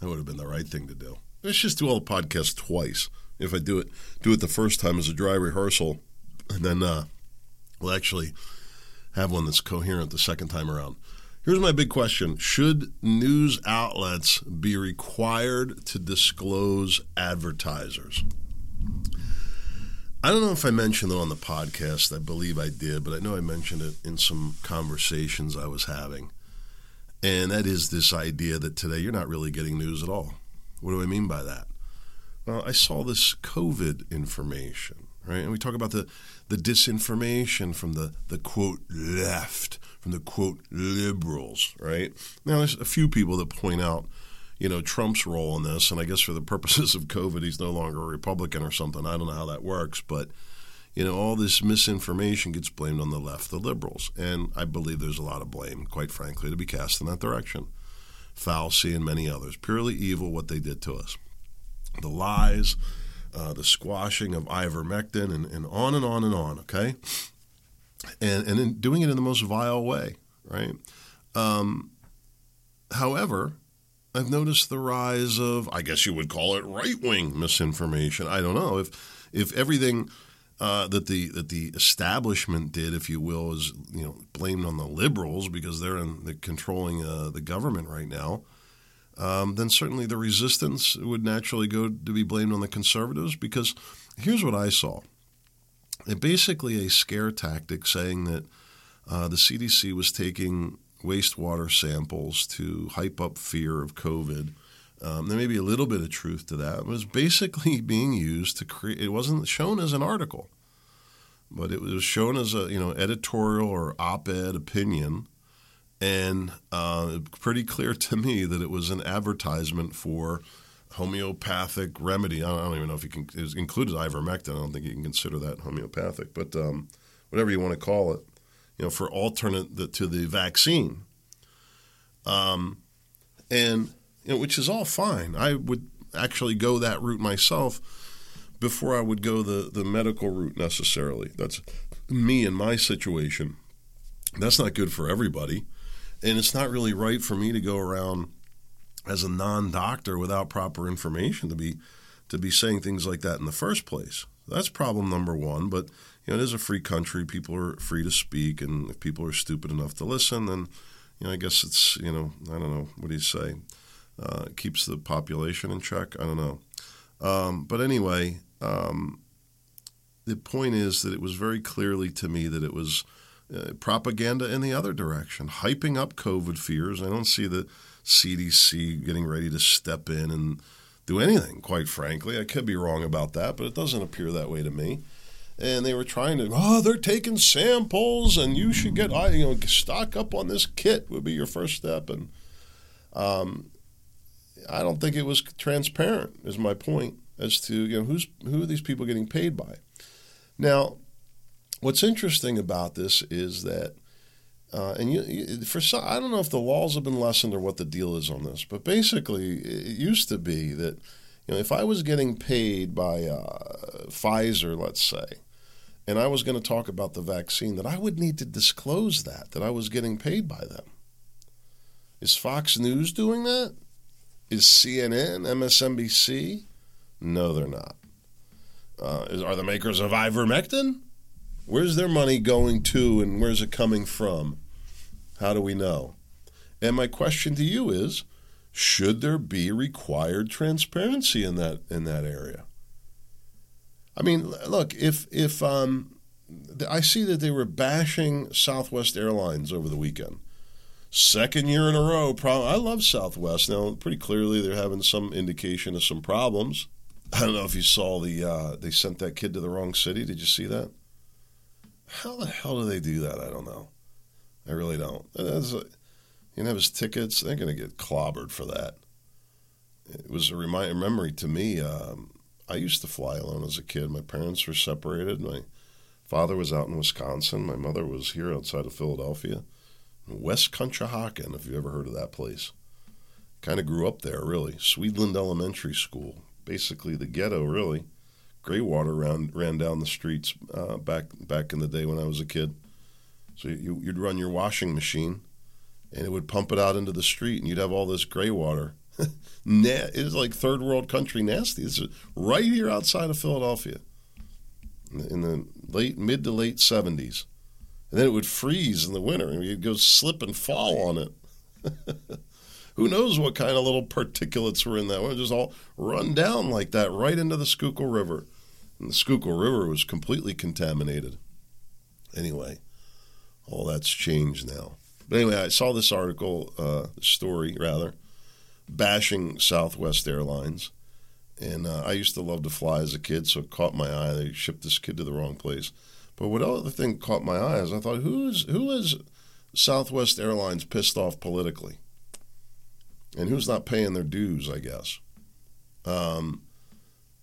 That would have been the right thing to do. Let's just do all the podcasts twice. If I do it, do it the first time as a dry rehearsal, and then uh, we'll actually have one that's coherent the second time around. Here's my big question Should news outlets be required to disclose advertisers? I don't know if I mentioned it on the podcast. I believe I did, but I know I mentioned it in some conversations I was having. And that is this idea that today you're not really getting news at all. What do I mean by that? Well, I saw this COVID information, right? And we talk about the, the disinformation from the, the quote left, from the quote liberals, right? Now, there's a few people that point out, you know, Trump's role in this, and I guess for the purposes of COVID, he's no longer a Republican or something. I don't know how that works, but you know, all this misinformation gets blamed on the left, the liberals. And I believe there's a lot of blame, quite frankly, to be cast in that direction. Fauci and many others. Purely evil what they did to us. The lies, uh, the squashing of ivermectin, and, and on and on and on, okay? And, and in doing it in the most vile way, right? Um, however, I've noticed the rise of, I guess you would call it right wing misinformation. I don't know. If, if everything uh, that the that the establishment did, if you will, is you know blamed on the liberals because they're in the controlling uh, the government right now. Um, then certainly the resistance would naturally go to be blamed on the conservatives because here's what I saw: it basically a scare tactic saying that uh, the CDC was taking wastewater samples to hype up fear of COVID um, there may be a little bit of truth to that. It was basically (laughs) being used to create. It wasn't shown as an article, but it was shown as a you know editorial or op-ed opinion, and uh, pretty clear to me that it was an advertisement for homeopathic remedy. I don't even know if you can it included ivermectin. I don't think you can consider that homeopathic, but um, whatever you want to call it, you know, for alternate to the vaccine. Um, and you know, which is all fine. I would actually go that route myself before I would go the, the medical route necessarily. That's me in my situation. That's not good for everybody. And it's not really right for me to go around as a non-doctor without proper information to be to be saying things like that in the first place. That's problem number one. But you know, it is a free country. People are free to speak, and if people are stupid enough to listen, then you know, I guess it's you know, I don't know, what do you say? uh, keeps the population in check. I don't know. Um, but anyway, um, the point is that it was very clearly to me that it was uh, propaganda in the other direction, hyping up COVID fears. I don't see the CDC getting ready to step in and do anything, quite frankly. I could be wrong about that, but it doesn't appear that way to me. And they were trying to, oh, they're taking samples, and you should get, you know, stock up on this kit would be your first step. And um, I don't think it was transparent. Is my point as to you know who's who are these people getting paid by. Now, what's interesting about this is that, uh, and you, for some, I don't know if the walls have been lessened or what the deal is on this, but basically, it used to be that you know if I was getting paid by uh, Pfizer, let's say, and I was going to talk about the vaccine, that I would need to disclose that that I was getting paid by them. Is Fox News doing that? Is CNN, MSNBC? No, they're not. Uh, is, are the makers of ivermectin? Where's their money going to and where's it coming from? How do we know? And my question to you is should there be required transparency in that in that area? I mean, look, if if um, I see that they were bashing Southwest Airlines over the weekend, second year in a row. Pro- I love Southwest now. Pretty clearly, they're having some indication of some problems. I don't know if you saw the uh, they sent that kid to the wrong city. Did you see that? How the hell do they do that? I don't know. I really don't. That's, you know, have his tickets. They're going to get clobbered for that. It was a reminder, memory to me. Um, I used to fly alone as a kid. My parents were separated. My father was out in Wisconsin. My mother was here outside of Philadelphia. West Conshohocken, if you ever heard of that place. Kind of grew up there, really. Swedeland Elementary School, basically the ghetto, really. Graywater ran, ran down the streets uh, back back in the day when I was a kid. So you, you'd run your washing machine, and it would pump it out into the street, and you'd have all this gray water. (laughs) it was like third world country nasty. It's right here outside of Philadelphia in the late mid to late seventies, and then it would freeze in the winter, and you'd go slip and fall on it. (laughs) who knows what kind of little particulates were in that? one? just all run down like that right into the Schuylkill River. And the Schuylkill River was completely contaminated. Anyway, all that's changed now. But anyway, I saw this article, uh, story rather, bashing Southwest Airlines. And uh, I used to love to fly as a kid, so it caught my eye. They shipped this kid to the wrong place. But what other thing caught my eye is I thought, who is who is Southwest Airlines pissed off politically? and who's not paying their dues, I guess. Um,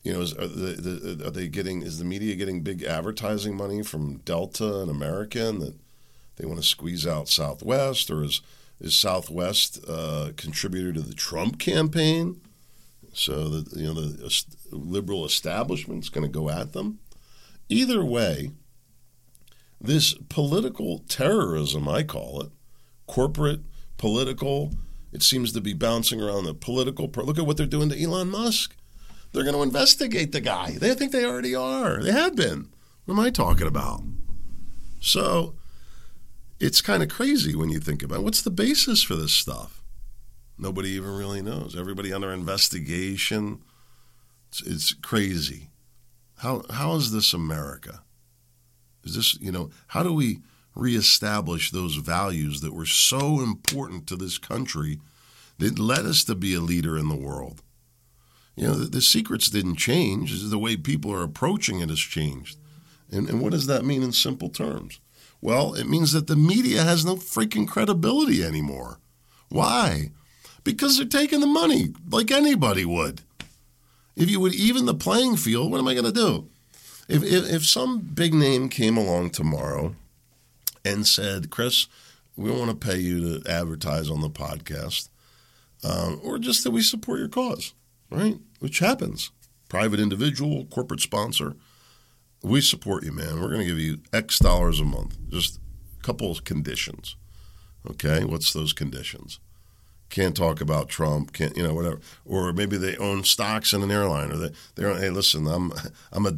you know, is, are, the, are, they getting? Is the media getting big advertising money from Delta and American that they want to squeeze out Southwest, or is is Southwest uh, contributor to the Trump campaign? So that you know the liberal establishment's going to go at them. Either way, this political terrorism, I call it, corporate political it seems to be bouncing around the political. Look at what they're doing to Elon Musk. They're going to investigate the guy. They think they already are. They have been. What am I talking about? So it's kind of crazy when you think about it. what's the basis for this stuff. Nobody even really knows. Everybody under investigation. It's, it's crazy. How how is this America? Is this you know how do we reestablish those values that were so important to this country that led us to be a leader in the world. You know, the, the secrets didn't change, the way people are approaching it has changed. And, and what does that mean in simple terms? Well, it means that the media has no freaking credibility anymore. Why? Because they're taking the money like anybody would. If you would even the playing field, what am I going to do? If, if, if some big name came along tomorrow and said, Chris, we want to pay you to advertise on the podcast, um, or just that we support your cause, right? Which happens. Private individual, corporate sponsor. We support you, man. We're going to give you X dollars a month. Just a couple of conditions. Okay, what's those conditions? Can't talk about Trump. Can't you know whatever? Or maybe they own stocks in an airline, or they they're hey listen, I'm I'm a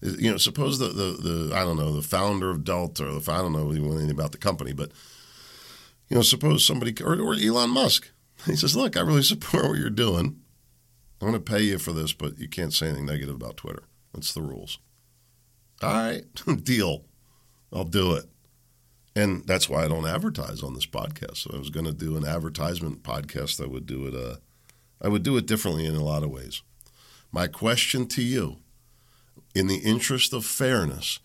you know suppose the, the the I don't know the founder of Delta or the I don't know anything about the company, but you know suppose somebody or, or Elon Musk he says, look, I really support what you're doing. I'm going to pay you for this, but you can't say anything negative about Twitter. That's the rules. All right, (laughs) deal. I'll do it. And that's why I don't advertise on this podcast. So I was going to do an advertisement podcast. I would do it. Uh, I would do it differently in a lot of ways. My question to you, in the interest of fairness,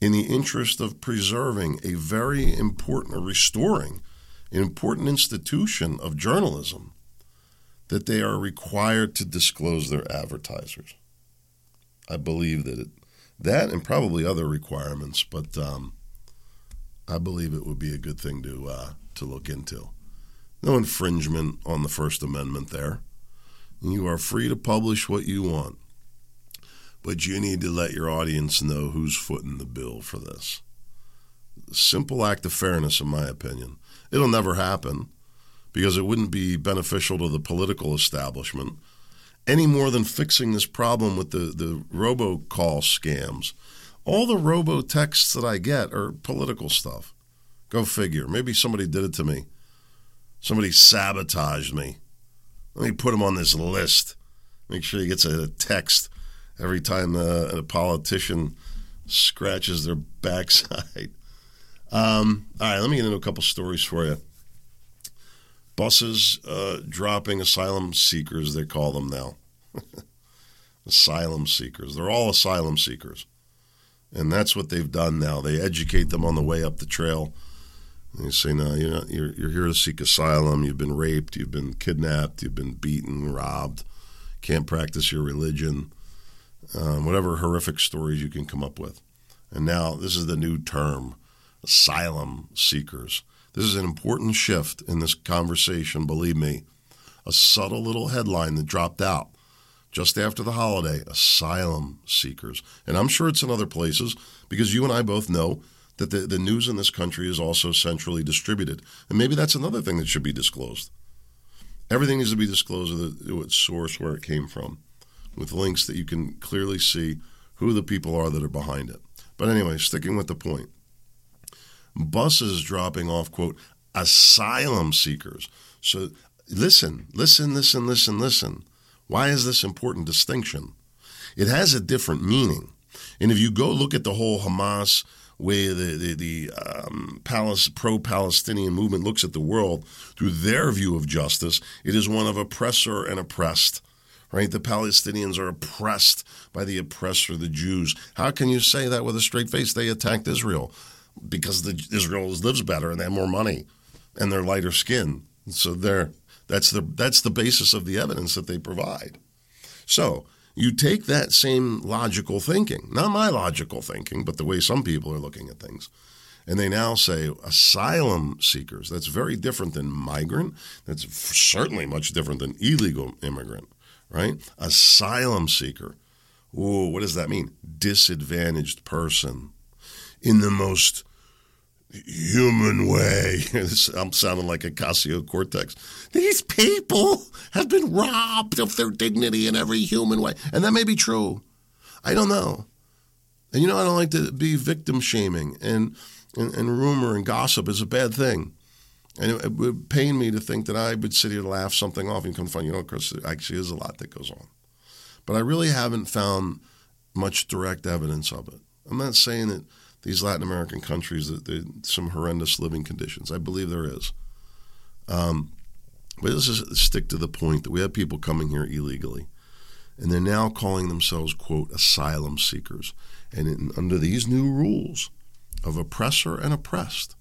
in the interest of preserving a very important or restoring an important institution of journalism, that they are required to disclose their advertisers. I believe that it, that and probably other requirements, but um, I believe it would be a good thing to uh, to look into. No infringement on the First Amendment there. You are free to publish what you want, but you need to let your audience know who's footing the bill for this. Simple act of fairness, in my opinion. It'll never happen because it wouldn't be beneficial to the political establishment any more than fixing this problem with the, the robocall scams all the robo texts that I get are political stuff. Go figure. Maybe somebody did it to me. Somebody sabotaged me. Let me put him on this list. Make sure he gets a text every time uh, a politician scratches their backside. (laughs) Um, all right, let me get into a couple stories for you. Buses uh, dropping asylum seekers, they call them now. (laughs) asylum seekers. They're all asylum seekers. And that's what they've done now. They educate them on the way up the trail. And They say, no, you're, not, you're, you're here to seek asylum. You've been raped. You've been kidnapped. You've been beaten, robbed. Can't practice your religion. Um, whatever horrific stories you can come up with. And now this is the new term asylum seekers. This is an important shift in this conversation, believe me. A subtle little headline that dropped out just after the holiday asylum seekers. And I'm sure it's in other places because you and I both know that the, the news in this country is also centrally distributed. And maybe that's another thing that should be disclosed. Everything needs to be disclosed the, its source, where it came from, with links that you can clearly see who the people are that are behind it. But anyway, sticking with the point buses dropping off, quote, asylum seekers. So listen, listen, listen, listen, listen. Why is this important distinction? It has a different meaning. And if you go look at the whole Hamas way the the, the um, pro-Palestinian movement looks at the world through their view of justice, it is one of oppressor and oppressed. Right? The Palestinians are oppressed by the oppressor, the Jews. How can you say that with a straight face? They attacked Israel because the Israel lives better and they have more money and they're lighter skin. So they're that's the that's the basis of the evidence that they provide. So you take that same logical thinking, not my logical thinking, but the way some people are looking at things, and they now say asylum seekers. That's very different than migrant. That's certainly much different than illegal immigrant, right? Asylum seeker. Ooh, what does that mean? Disadvantaged person in the most human way. (laughs) I'm sounding like Ocasio-Cortez. These people have been robbed of their dignity in every human way. And that may be true. I don't know. And you know, I don't like to be victim shaming, and, and, and rumor and gossip is a bad thing. And it, would pain me to think that I would sit here to laugh something off and come confront, you know, Chris, there actually is a lot that goes on. But I really haven't found much direct evidence of it. I'm not saying that these Latin American countries that some horrendous living conditions. I believe there is. Um, but let's just stick to the point that we have people coming here illegally, and they're now calling themselves quote asylum seekers. And in, under these new rules of oppressor and oppressed,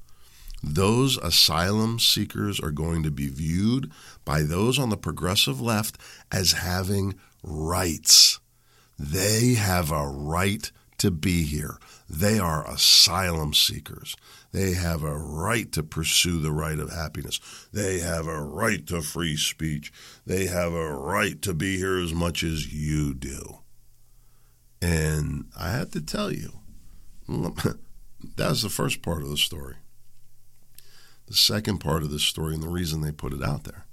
those asylum seekers are going to be viewed by those on the progressive left as having rights. They have a right to be here. They are asylum seekers. They have a right to pursue the right of happiness. They have a right to free speech. They have a right to be here as much as you do. And I have to tell you, (laughs) that's the first part of the story. The second part of the story, and the reason they put it out there,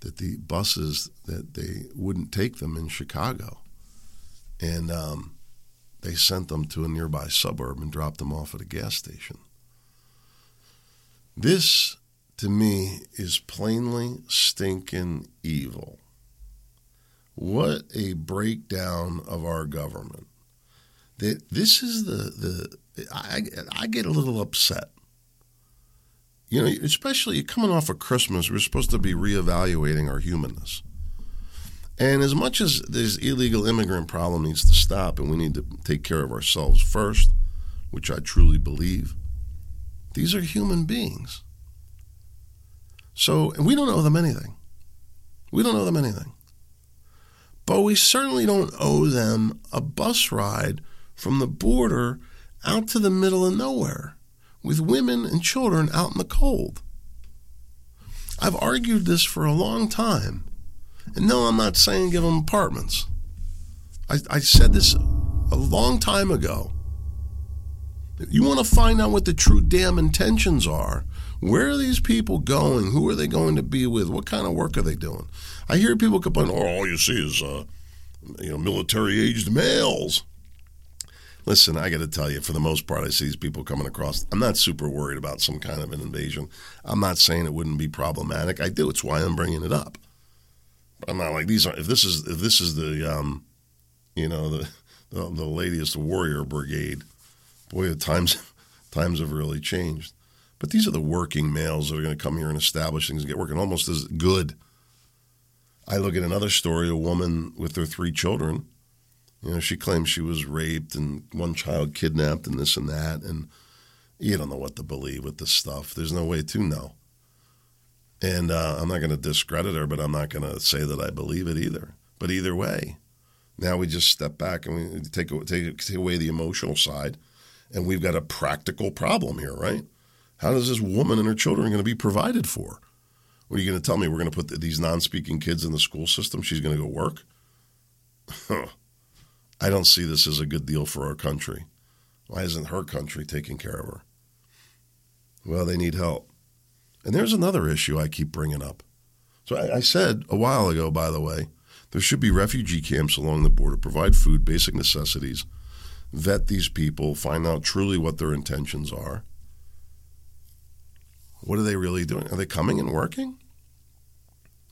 that the buses that they wouldn't take them in Chicago, and um, they sent them to a nearby suburb and dropped them off at a gas station. This, to me, is plainly stinking evil. What a breakdown of our government. That this is the the I, I get a little upset. You know, especially coming off of Christmas, we're supposed to be reevaluating our humanness. And as much as this illegal immigrant problem needs to stop and we need to take care of ourselves first, which I truly believe, these are human beings. So, and we don't owe them anything. We don't owe them anything. But we certainly don't owe them a bus ride from the border out to the middle of nowhere with women and children out in the cold. I've argued this for a long time and no, I'm not saying give them apartments. I, I said this a long time ago. You want to find out what the true damn intentions are. Where are these people going? Who are they going to be with? What kind of work are they doing? I hear people complain, oh, all you see is, uh, you know, military aged males. listen, I got to tell you, for the most part, I see these people coming across. I'm not super worried about some kind of an invasion. I'm not saying it wouldn't be problematic. I do. It's why I'm bringing it up. I'm not like these are. If this is if this is the um, you know the the, the latest warrior brigade, boy, the times (laughs) times have really changed. But these are the working males that are going to come here and establish things and get working almost as good. I look at another story: a woman with her three children you know, she claims she was raped and one child kidnapped and this and that. And you don't know what to believe with this stuff. There's no way to know. And uh, I'm not going to discredit her, but I'm not going to say that I believe it either. But either way, now we just step back and we take, take, take away the emotional side, and we've got a practical problem here, right? How is this woman and her children going to be provided for? What are you going to tell me? We're going to put these non speaking kids in the school system? She's going to go work? (laughs) I don't see this as a good deal for our country. Why isn't her country taking care of her? Well, they need help. And there's another issue I keep bringing up. So I, I said a while ago, by the way, there should be refugee camps along the border, provide food, basic necessities, vet these people, find out truly what their intentions are. What are they really doing? Are they coming and working?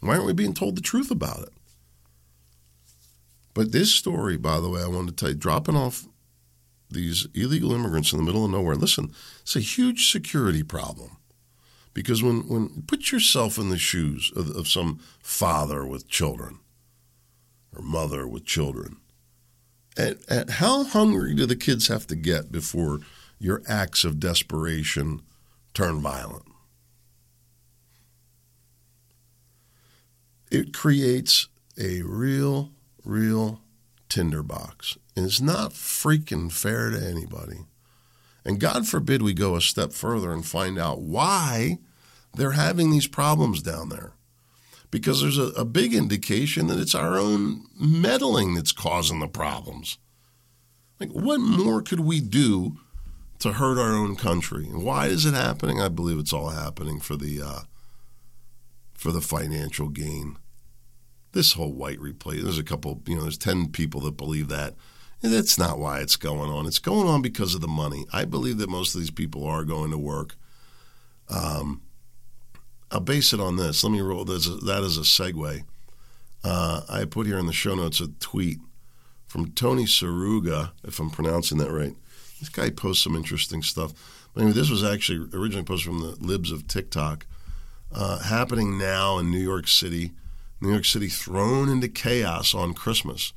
Why aren't we being told the truth about it? But this story, by the way, I wanted to tell you, dropping off these illegal immigrants in the middle of nowhere. Listen, it's a huge security problem. Because when, when put yourself in the shoes of, of some father with children or mother with children, at, at how hungry do the kids have to get before your acts of desperation turn violent? It creates a real real tinderbox. And it's not freaking fair to anybody. And God forbid we go a step further and find out why they're having these problems down there. Because there's a, a big indication that it's our own meddling that's causing the problems. Like, what more could we do to hurt our own country? And why is it happening? I believe it's all happening for the uh, for the financial gain this whole white replacement. There's a couple, you know, there's 10 people that believe that. And that's not why it's going on. It's going on because of the money. I believe that most of these people are going to work. Um, I'll base it on this. Let me roll this, that as a segue. Uh, I put here in the show notes a tweet from Tony Seruga, if I'm pronouncing that right. This guy posts some interesting stuff. But anyway, this was actually originally posted from the libs of TikTok. Uh, happening now in New York City New York City thrown into chaos on Christmas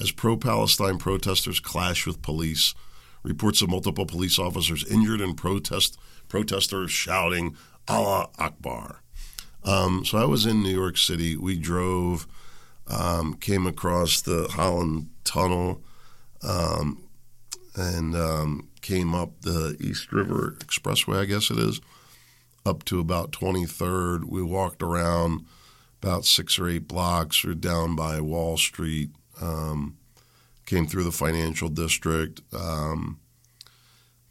as pro Palestine protesters clash with police. Reports of multiple police officers injured and protest protesters shouting Allah Akbar. Um, so I was in New York City. We drove, um, came across the Holland Tunnel, um, and um, came up the East River Expressway, I guess it is, up to about 23rd. We walked around about six or eight blocks or down by Wall Street. Um, came through the financial district, um,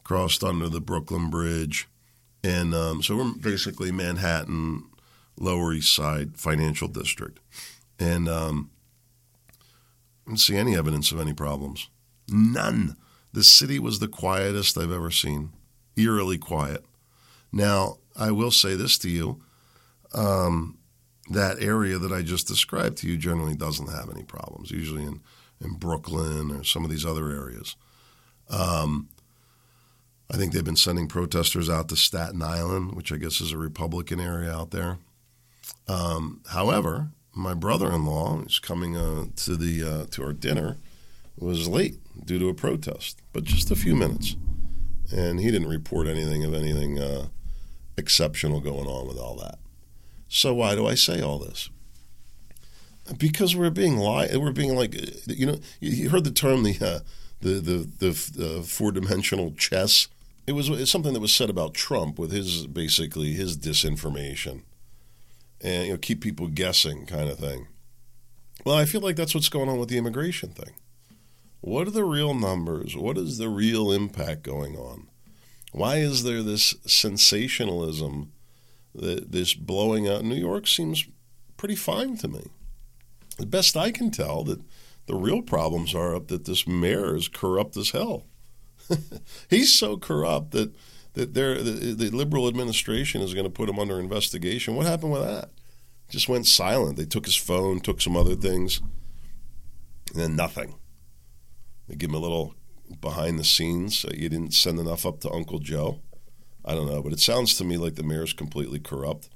crossed under the Brooklyn Bridge, and um, so we're basically Manhattan, Lower East Side financial district, and um, didn't see any evidence of any problems. None. The city was the quietest I've ever seen, eerily quiet. Now I will say this to you. Um, that area that I just described to you generally doesn't have any problems, usually in, in Brooklyn or some of these other areas. Um, I think they've been sending protesters out to Staten Island, which I guess is a Republican area out there. Um, however, my brother-in-law is coming uh, to the uh, to our dinner was late due to a protest, but just a few minutes, and he didn't report anything of anything uh, exceptional going on with all that. So why do I say all this? Because we're being lied. We're being like, you know, you heard the term the uh, the the, the uh, four dimensional chess. It was something that was said about Trump with his basically his disinformation, and you know, keep people guessing kind of thing. Well, I feel like that's what's going on with the immigration thing. What are the real numbers? What is the real impact going on? Why is there this sensationalism the, this blowing out New York seems pretty fine to me. The best I can tell, that the real problems are up that this mayor is corrupt as hell. (laughs) He's so corrupt that that the, the liberal administration is going to put him under investigation. What happened with that? Just went silent. They took his phone, took some other things, and then nothing. They give him a little behind the scenes. So you didn't send enough up to Uncle Joe. I don't know, but it sounds to me like the mayor's completely corrupt.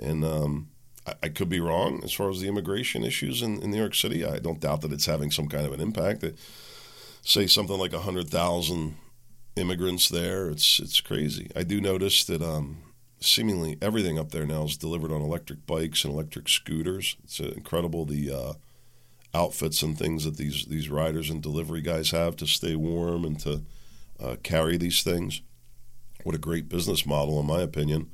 And um, I, I, could be wrong as far as the immigration issues in, in, New York City. I don't doubt that it's having some kind of an impact. They say something like 100,000 immigrants there. It's, it's crazy. I do notice that um, seemingly everything up there now is delivered on electric bikes and electric scooters. It's incredible the uh, outfits and things that these, these riders and delivery guys have to stay warm and to uh, carry these things. What a great business model, in my opinion.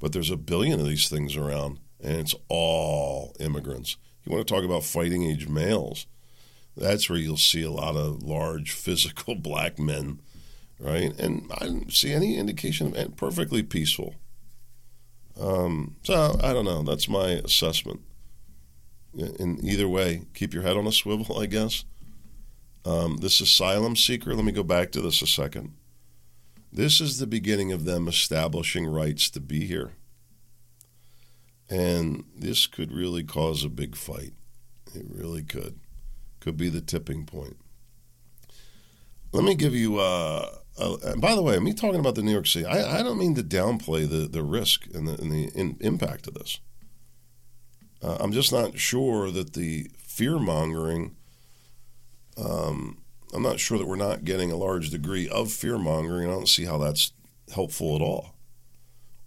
But there's a billion of these things around, and it's all immigrants. You want to talk about fighting age males? That's where you'll see a lot of large, physical (laughs) black men, right? And I didn't see any indication of perfectly peaceful. Um, so I don't know. That's my assessment. In either way, keep your head on a swivel, (laughs) I guess. Um, this asylum seeker, let me go back to this a second. This is the beginning of them establishing rights to be here. And this could really cause a big fight. It really could. Could be the tipping point. Let me give you, uh, and by the way, me talking about the New York City, I, I don't mean to downplay the, the risk and the, and the in, impact of this. Uh, I'm just not sure that the fear mongering um, I'm not sure that we're not getting a large degree of fear mongering. I don't see how that's helpful at all.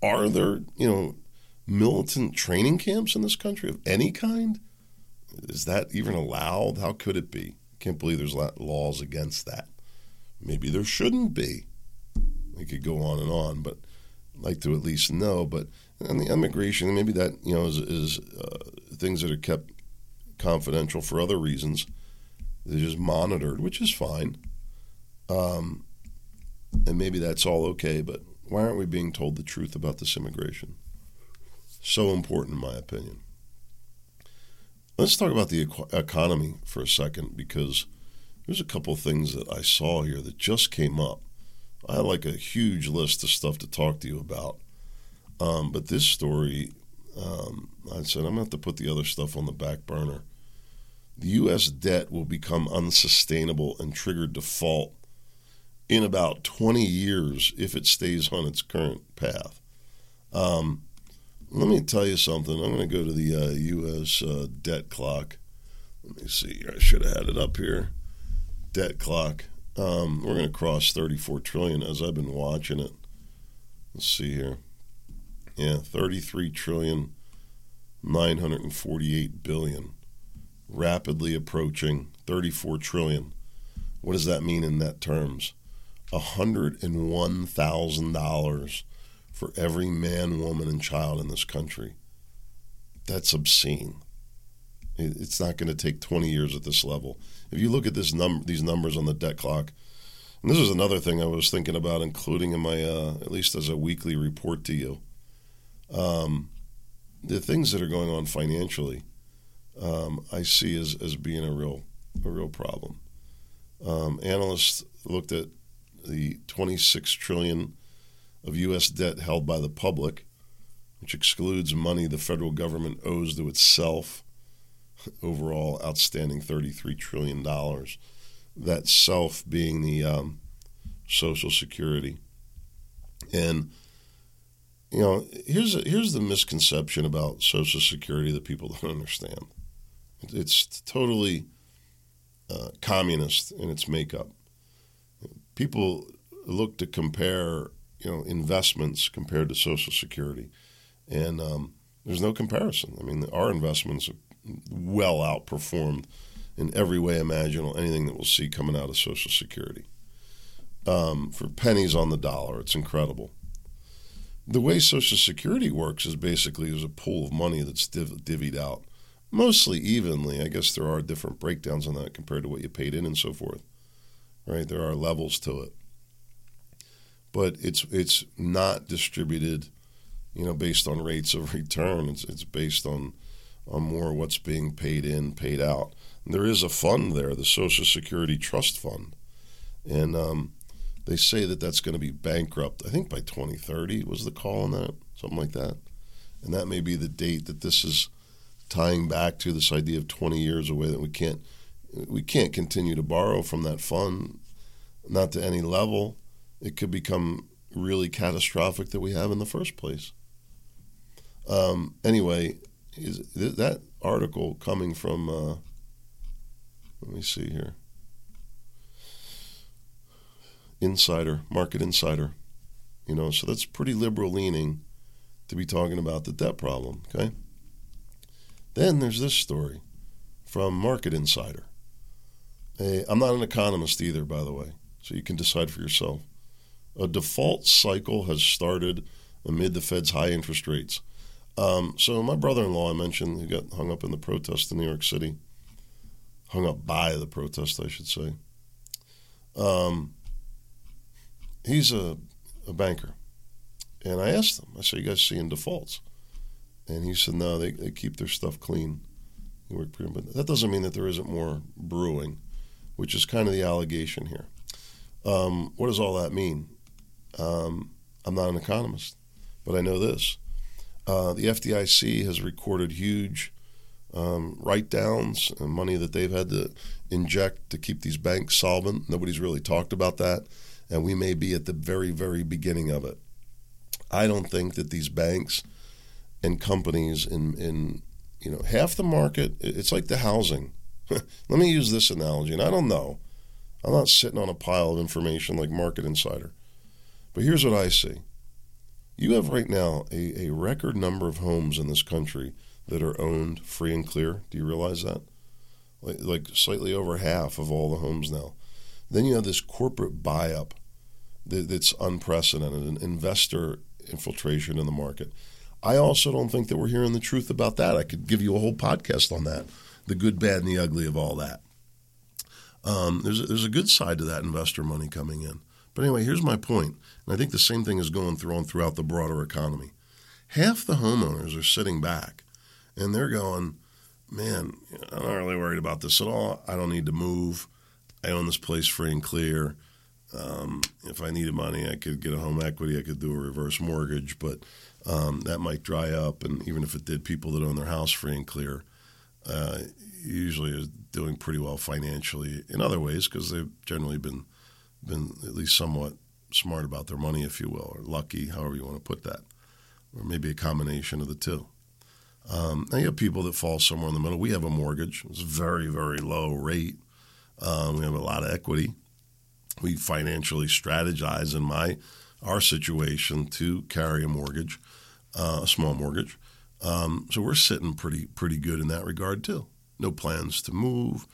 Are there, you know, militant training camps in this country of any kind? Is that even allowed? How could it be? Can't believe there's laws against that. Maybe there shouldn't be. We could go on and on, but I'd like to at least know. But on the immigration, maybe that you know is, is uh, things that are kept confidential for other reasons. They're just monitored, which is fine. Um, and maybe that's all okay, but why aren't we being told the truth about this immigration? So important, in my opinion. Let's talk about the economy for a second because there's a couple of things that I saw here that just came up. I had like a huge list of stuff to talk to you about. Um, but this story, um, I said, I'm going to have to put the other stuff on the back burner the U.S. debt will become unsustainable and trigger default in about 20 years if it stays on its current path. Um, let me tell you something. I'm going to go to the uh, U.S. Uh, debt clock. Let me see. I should have had it up here. Debt clock. Um, we're going to cross 34 trillion as I've been watching it. Let's see here. Yeah, 33 trillion, 948 billion rapidly approaching 34 trillion. What does that mean in net terms? $101,000 for every man, woman, and child in this country. That's obscene. It's not going to take 20 years at this level. If you look at this num- these numbers on the debt clock, and this is another thing I was thinking about including in my, uh, at least as a weekly report to you. Um, the things that are going on financially um, I see as, as being a real a real problem. Um, analysts looked at the 26 trillion of U.S. debt held by the public, which excludes money the federal government owes to itself. Overall, outstanding 33 trillion dollars. That self being the um, Social Security, and you know, here's a, here's the misconception about Social Security that people (laughs) don't understand. It's totally uh, communist in its makeup. People look to compare, you know, investments compared to Social Security, and um, there's no comparison. I mean, our investments are well outperformed in every way imaginable anything that we'll see coming out of Social Security. Um, for pennies on the dollar, it's incredible. The way Social Security works is basically there's a pool of money that's div- divvied out mostly evenly. I guess there are different breakdowns on that compared to what you paid in and so forth. Right? There are levels to it. But it's it's not distributed, you know, based on rates of (laughs) return. It's it's based on on more what's being paid in, paid out. And there is a fund there, the Social Security Trust Fund, and um, They say that that's going to be bankrupt. I think by 2030 was the call on that, something like that. And that may be the date that this is tying back to this idea of 20 years away that we can't we can't continue to borrow from that fund, not to any level. It could become really catastrophic that we have in the first place. Um, anyway, is that article coming from? Uh, let me see here. Insider, Market Insider. You know, so that's pretty liberal leaning to be talking about the debt problem. Okay. Then there's this story from Market Insider. Hey, I'm not an economist either, by the way, so you can decide for yourself. A default cycle has started amid the Fed's high interest rates. Um, so my brother-in-law, I mentioned, who got hung up in the protest in New York City, hung up by the protest, I should say. Um, he's a, a banker, and I asked him. I said, "You guys seeing defaults?" And he said, "No, they, they keep their stuff clean." But that doesn't mean that there isn't more brewing, which is kind of the allegation here. Um, what does all that mean? Um, I'm not an economist, but I know this uh, the FDIC has recorded huge um, write downs and money that they've had to inject to keep these banks solvent. Nobody's really talked about that, and we may be at the very, very beginning of it. I don't think that these banks and companies in, in you know half the market it's like the housing (laughs) let me use this analogy and i don't know i'm not sitting on a pile of information like market insider but here's what i see you have right now a, a record number of homes in this country that are owned free and clear. Do you realize that? Like, like slightly over half of all the homes now. Then you have this corporate buy up that, that's unprecedented, an investor infiltration in the market. I also don't think that we're hearing the truth about that. I could give you a whole podcast on that the good, bad, and the ugly of all that. Um, there's, a, there's a good side to that investor money coming in. But anyway, here's my point, and I think the same thing is going on throughout the broader economy. Half the homeowners are sitting back, and they're going, "Man, I'm not really worried about this at all. I don't need to move. I own this place free and clear. Um, if I needed money, I could get a home equity. I could do a reverse mortgage, but um, that might dry up. And even if it did, people that own their house free and clear uh, usually are doing pretty well financially in other ways because they've generally been been at least somewhat smart about their money, if you will, or lucky, however you want to put that, or maybe a combination of the two. Um, now you have people that fall somewhere in the middle. We have a mortgage; it's a very, very low rate. Um, we have a lot of equity. We financially strategize in my our situation to carry a mortgage, uh, a small mortgage. Um, so we're sitting pretty pretty good in that regard too. No plans to move.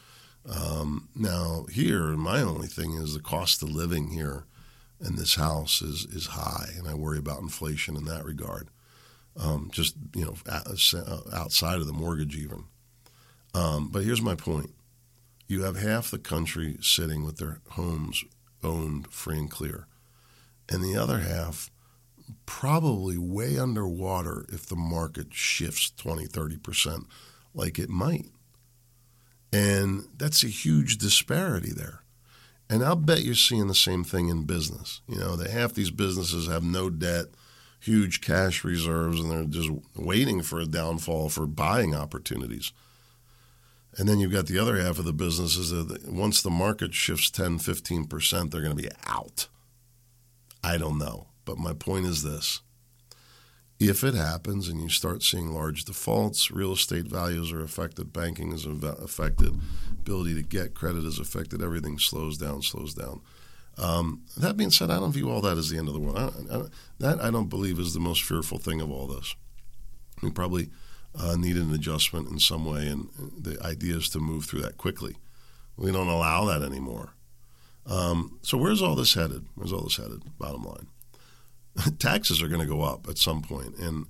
Um, now here, my only thing is the cost of living here in this house is is high, and I worry about inflation in that regard. Um, just you know, outside of the mortgage, even. Um, but here's my point: you have half the country sitting with their homes owned free and clear, and the other half probably way underwater if the market shifts 20, 30 percent, like it might. And that's a huge disparity there. And I'll bet you're seeing the same thing in business. You know, that half these businesses have no debt, huge cash reserves, and they're just waiting for a downfall for buying opportunities. And then you've got the other half of the businesses that once the market shifts 10, 15%, they're going to be out. I don't know. But my point is this if it happens and you start seeing large defaults, real estate values are affected, banking is affected, ability to get credit is affected, everything slows down, slows down. Um, that being said, I don't view all that as the end of the world. I, I, that I don't believe is the most fearful thing of all this. We probably uh, need an adjustment in some way, and the idea is to move through that quickly. We don't allow that anymore. Um, so where's all this headed? Where's all this headed? Bottom line. (laughs) taxes are going to go up at some point, and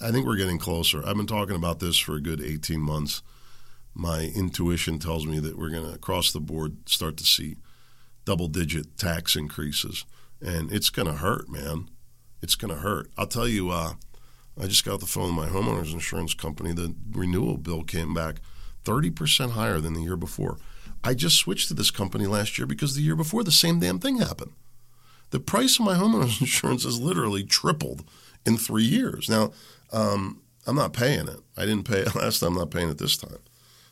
I think we're getting closer. I've been talking about this for a good 18 months. My intuition tells me that we're going to, across the board, start to see double digit tax increases. And it's going to hurt, man. It's going to hurt. I'll tell you, uh, I just got the phone my homeowner's insurance company. The renewal bill came back 30% higher than the year before. I just switched to this company last year because the year before the same damn thing happened. The price of my homeowner's (laughs) insurance has literally tripled in three years. Now, um, I'm not paying it. I didn't pay it (laughs) last time. I'm not paying it this time.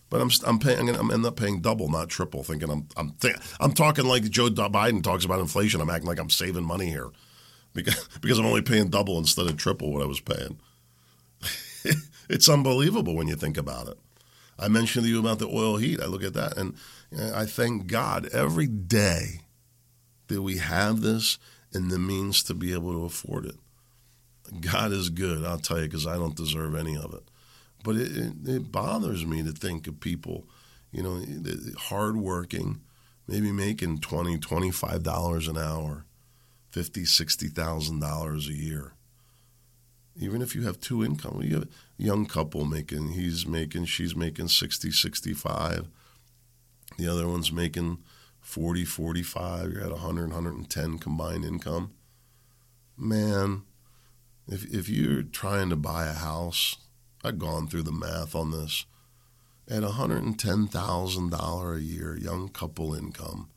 But I'm I'm paying. I'm gonna end up paying double, not triple. Thinking I'm I'm th- I'm talking like Joe Biden talks about inflation. I'm acting like I'm saving money here (laughs) because because I'm only paying double instead of triple what I was paying. it's unbelievable when you think about it. I mentioned to you about the oil heat. I look at that and I thank God every day that we have this and the means to be able to afford it. God is good, I'll tell you, because I don't deserve any of it. But it, it, it, bothers me to think of people, you know, hardworking, maybe making twenty, twenty-five dollars an hour, fifty, sixty thousand dollars a year. Even if you have two income, you have a young couple making, he's making, she's making 60, 65. The other one's making 40, 45. You're at 100, 110 combined income. Man, if, if you're trying to buy a house, I've gone through the math on this. At $110,000 a year, young couple income.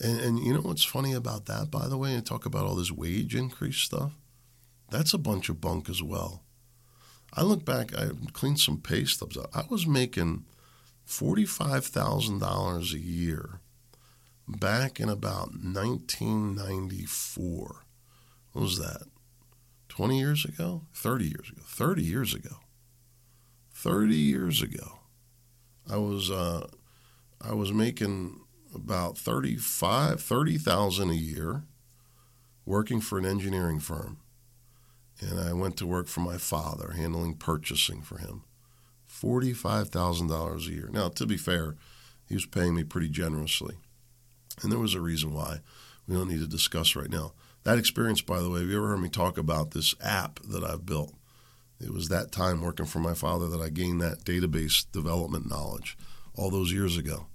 And, and you know what's funny about that, by the way? And talk about all this wage increase stuff. That's a bunch of bunk as well. I look back, I cleaned some pay stubs. I was making $45,000 a year back in about 1994. What was that? 20 years ago? 30 years ago. 30 years ago. 30 years ago. I was uh, I was making about 35 30,000 a year working for an engineering firm and I went to work for my father, handling purchasing for him. $45,000 a year. Now, to be fair, he was paying me pretty generously. And there was a reason why we don't need to discuss right now. That experience, by the way, have you ever heard me talk about this app that I've built? It was that time working for my father that I gained that database development knowledge all those years ago.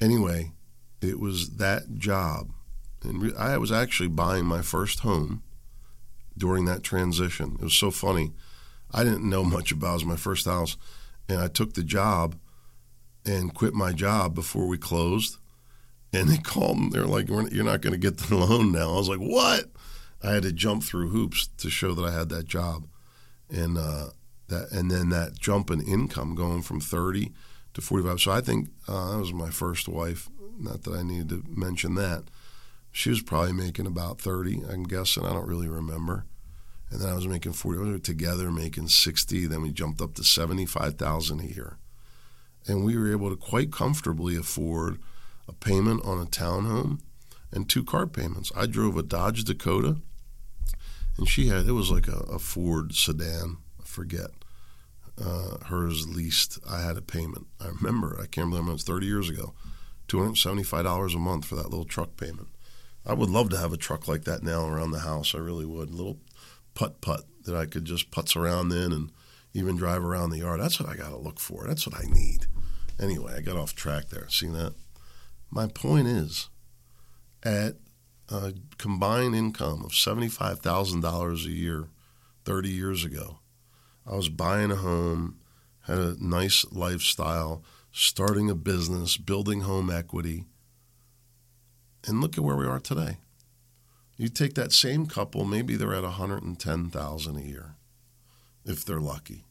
Anyway, it was that job. And I was actually buying my first home during that transition. It was so funny. I didn't know much about it. Was my first house, and I took the job and quit my job before we closed. And they called me. They're like, "You're not going to get the (laughs) loan now." I was like, "What?" I had to jump through hoops to show that I had that job, and uh, that, and then that jump in income going from thirty to forty-five. So I think uh, that was my first wife. Not that I needed to mention that she was probably making about 30, I'm guessing. I don't really remember. And then I was making 40. We were together making 60. Then we jumped up to 75,000 a year. And we were able to quite comfortably afford a payment on a townhome and two car payments. I drove a Dodge Dakota, and she had, it was like a, a Ford sedan, I forget. Uh, hers leased, I had a payment. I remember, I can't remember, it was 30 years ago, $275 a month for that little truck payment. I would love to have a truck like that now around the house. I really would. Little putt putt that I could just putz around in and even drive around the yard. That's what I got to look for. That's what I need. Anyway, I got off track there. See that? My point is, at a combined income of $75,000 a year 30 years ago, I was buying a home, had a nice lifestyle, starting a business, building home equity and look at where we are today. You take that same couple, maybe they're at 110,000 a year if they're lucky.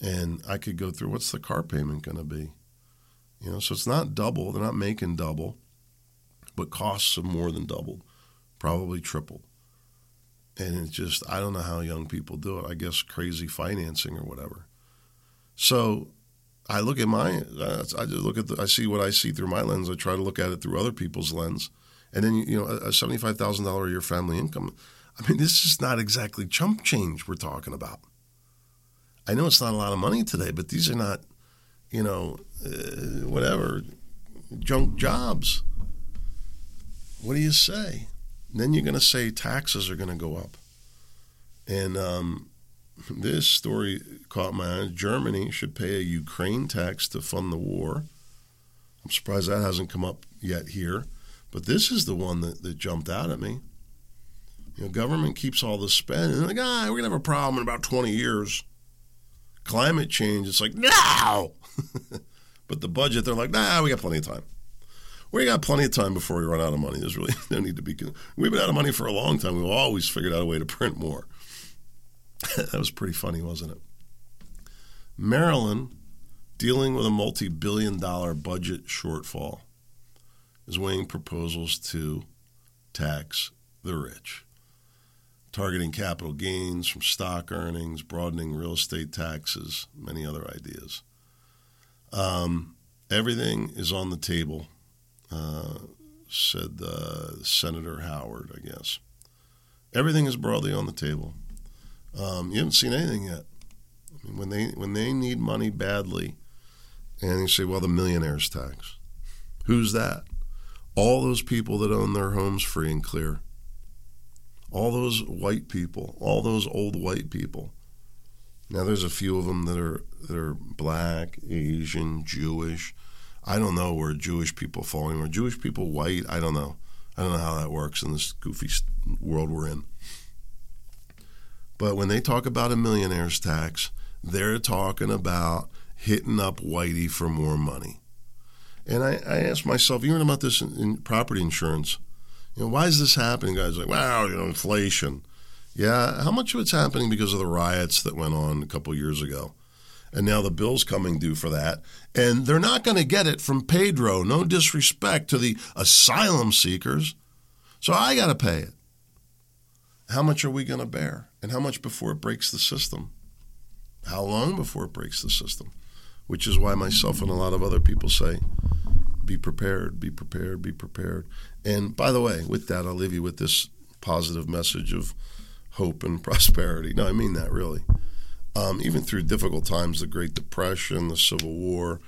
And I could go through what's the car payment going to be? You know, so it's not double, they're not making double, but costs have more than doubled, probably tripled. And it's just I don't know how young people do it. I guess crazy financing or whatever. So I look at my, I just look at, the, I see what I see through my lens. I try to look at it through other people's lens, and then you know, a seventy-five thousand dollar a year family income. I mean, this is not exactly chump change we're talking about. I know it's not a lot of money today, but these are not, you know, uh, whatever, junk jobs. What do you say? And then you're going to say taxes are going to go up, and um, this story caught my eye. Germany should pay a Ukraine tax to fund the war. I'm surprised that hasn't come up yet here. But this is the one that, that jumped out at me. You know, government keeps all the spending. Like, ah, we're to have a problem in about 20 years. Climate change, it's like, no! (laughs) but the budget, they're like, nah, we got plenty of time. We got plenty of time before we run out of money. There's really (laughs) no need to be. We've been out of money for a long time. We've always figured out a way to print more. (laughs) that was pretty funny, wasn't it? Maryland, dealing with a multi billion dollar budget shortfall, is weighing proposals to tax the rich, targeting capital gains from stock earnings, broadening real estate taxes, many other ideas. Um, everything is on the table uh, said uh, Senator Howard, I guess. Everything is broadly on the table. Um, you haven't seen anything yet. I mean, when they when they need money badly, and you say, "Well, the millionaires tax," who's that? All those people that own their homes free and clear. All those white people, all those old white people. Now, there's a few of them that are that are black, Asian, Jewish, I don't know where Jewish people fall anymore. Jewish people white? I don't know. I don't know how that works in this goofy world we're in. But when they talk about a millionaire's tax, they're talking about hitting up Whitey for more money. And I, I asked myself, even about this in, in, property insurance, you know, why is this happening? Guys like, wow, you know, inflation. Yeah, how much of it's happening because of the riots that went on a couple years ago? and now the bill's coming due for that. And they're not going to get it from Pedro. No disrespect to the asylum seekers. So I got to pay it. How much are we going to bear? And how much before it breaks the system? How long before it breaks the system? Which is why myself and a lot of other people say, be prepared, be prepared, be prepared. And by the way, with that, I'll leave you with this positive message of hope and (laughs) prosperity. No, I mean that really um, even through difficult times, the Great Depression, the Civil War,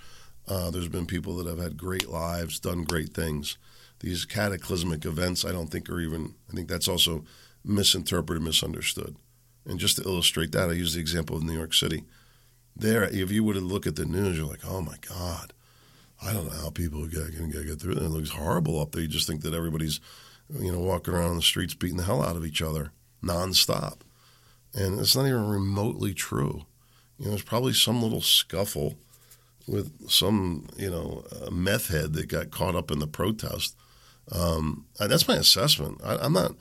uh, there's been people that have had great lives, done great things. These cataclysmic events, I don't think are even, I think that's also misinterpreted, misunderstood. And just to illustrate that, I use the example of New York City. There, if you were to look at the news, you're like, oh my God, I don't know how people can get, through it. It looks horrible up there. You just think that everybody's, you know, walking around the streets beating the hell out of each other nonstop and it's not even remotely true. You know, there's probably some little scuffle with some, you know, meth head that got caught up in the protest. Um, that's my assessment. I, am not.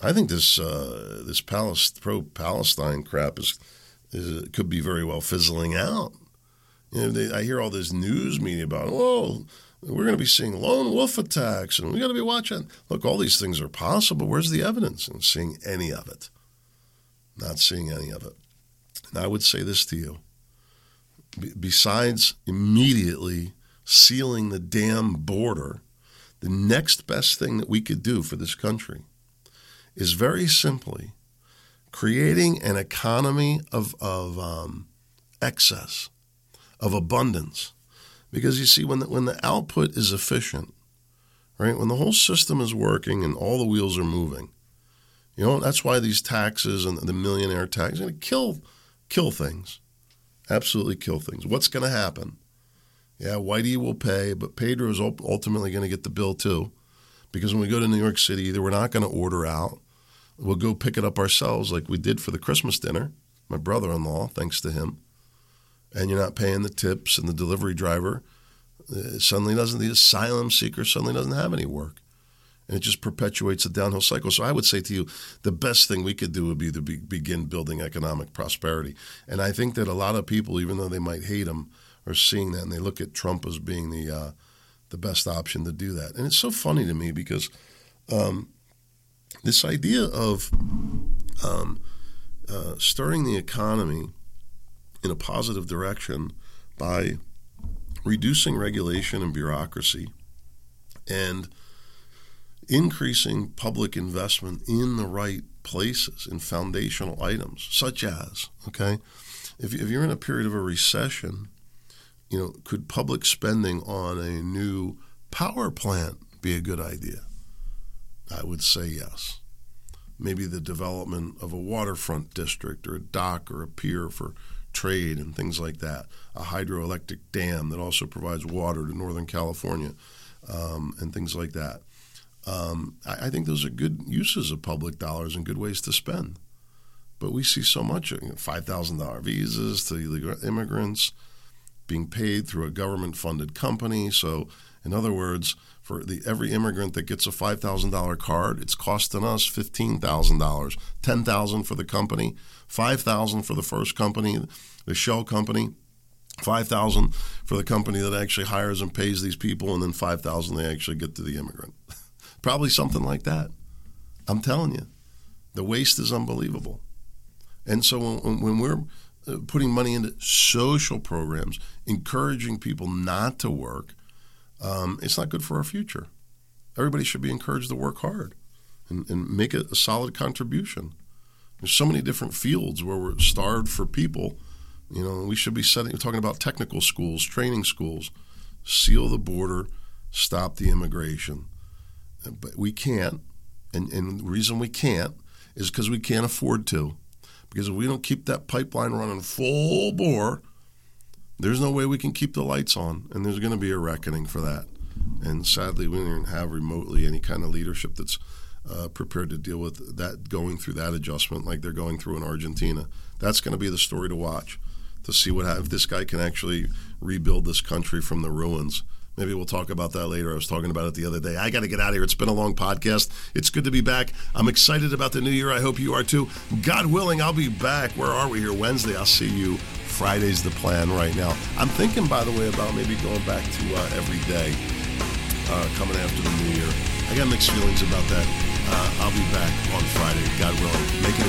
I think this uh, this pro Palestine crap is, is could be very well fizzling out. You know, they, I hear all this news media about, oh, we're going to be seeing lone wolf attacks, and we got to be watching. Look, all these things are possible. Where's the evidence? And seeing any of it not seeing any of it. And I would say this to you besides immediately sealing the damn border, the next best thing that we could do for this country is very simply creating an economy of, of um, excess, of abundance. Because you see, when the, when the output is efficient, right, when the whole system is working and all the wheels are moving, you know, that's why these taxes and the millionaire tax is going to kill, kill things. Absolutely kill things. What's going to happen? Yeah, Whitey will pay, but Pedro is ultimately going to get the bill too. Because when we go to New York City, either we're not going to order out, we'll go pick it up ourselves like we did for the Christmas dinner. My brother in law, thanks to him. And you're not paying the tips, and the delivery driver uh, suddenly doesn't, the asylum seeker suddenly doesn't have any work and it just perpetuates a downhill cycle. So I would say to you, the best thing we could do would be to be, begin building economic prosperity. And I think that a lot of people, even though they might hate him, are seeing that, and they look at Trump as being the uh, the best option to do that. And it's so funny to me because um, this idea of um, uh, stirring the economy in a positive direction by reducing regulation and bureaucracy and increasing public investment in the right places in foundational items, such as, okay, if, if you're in a period of a recession, you know, could public spending on a new power plant be a good idea? I would say yes. Maybe the development of a waterfront district or a dock or a pier for trade and things like that. A hydroelectric dam that also provides water to Northern California um, and things like that. Um, I, I, think those are good uses of public dollars and good ways to spend. But we see so much you know, $5,000 visas to illegal immigrants being paid through a government funded company. So In other words, for the every immigrant that gets a five thousand dollar card, it's costing us fifteen thousand dollars, ten thousand for the company, five thousand for the first company, the shell company, five thousand for the company that actually hires and pays these people, and then five thousand they actually get to the immigrant. (laughs) Probably something like that. I'm telling you, the waste is unbelievable. And so when, when we're uh, putting money into social programs, encouraging people not to work, um, it's not good for our future. Everybody should be encouraged to work hard and, and make a, a solid contribution. There's so many different fields where we're starved for people. You know, we should be setting, talking about technical schools, training schools, seal the border, stop the immigration. But we can't. And, and the reason we can't is because we can't afford to. Because if we don't keep that pipeline running full bore, there's no way we can keep the lights on, and there's going to be a reckoning for that. And sadly, we don't have remotely any kind of leadership that's uh, prepared to deal with that, going through that adjustment like they're going through in Argentina. That's going to be the story to watch to see what if this guy can actually rebuild this country from the ruins. Maybe we'll talk about that later. I was talking about it the other day. I got to get out of here. It's been a long podcast. It's good to be back. I'm excited about the new year. I hope you are too. God willing, I'll be back. Where are we here? Wednesday. I'll see you. Friday's the plan right now. I'm thinking, by the way, about maybe going back to uh, every day uh, coming after the new year. I got mixed feelings about that. Uh, I'll be back on Friday, God willing. Make it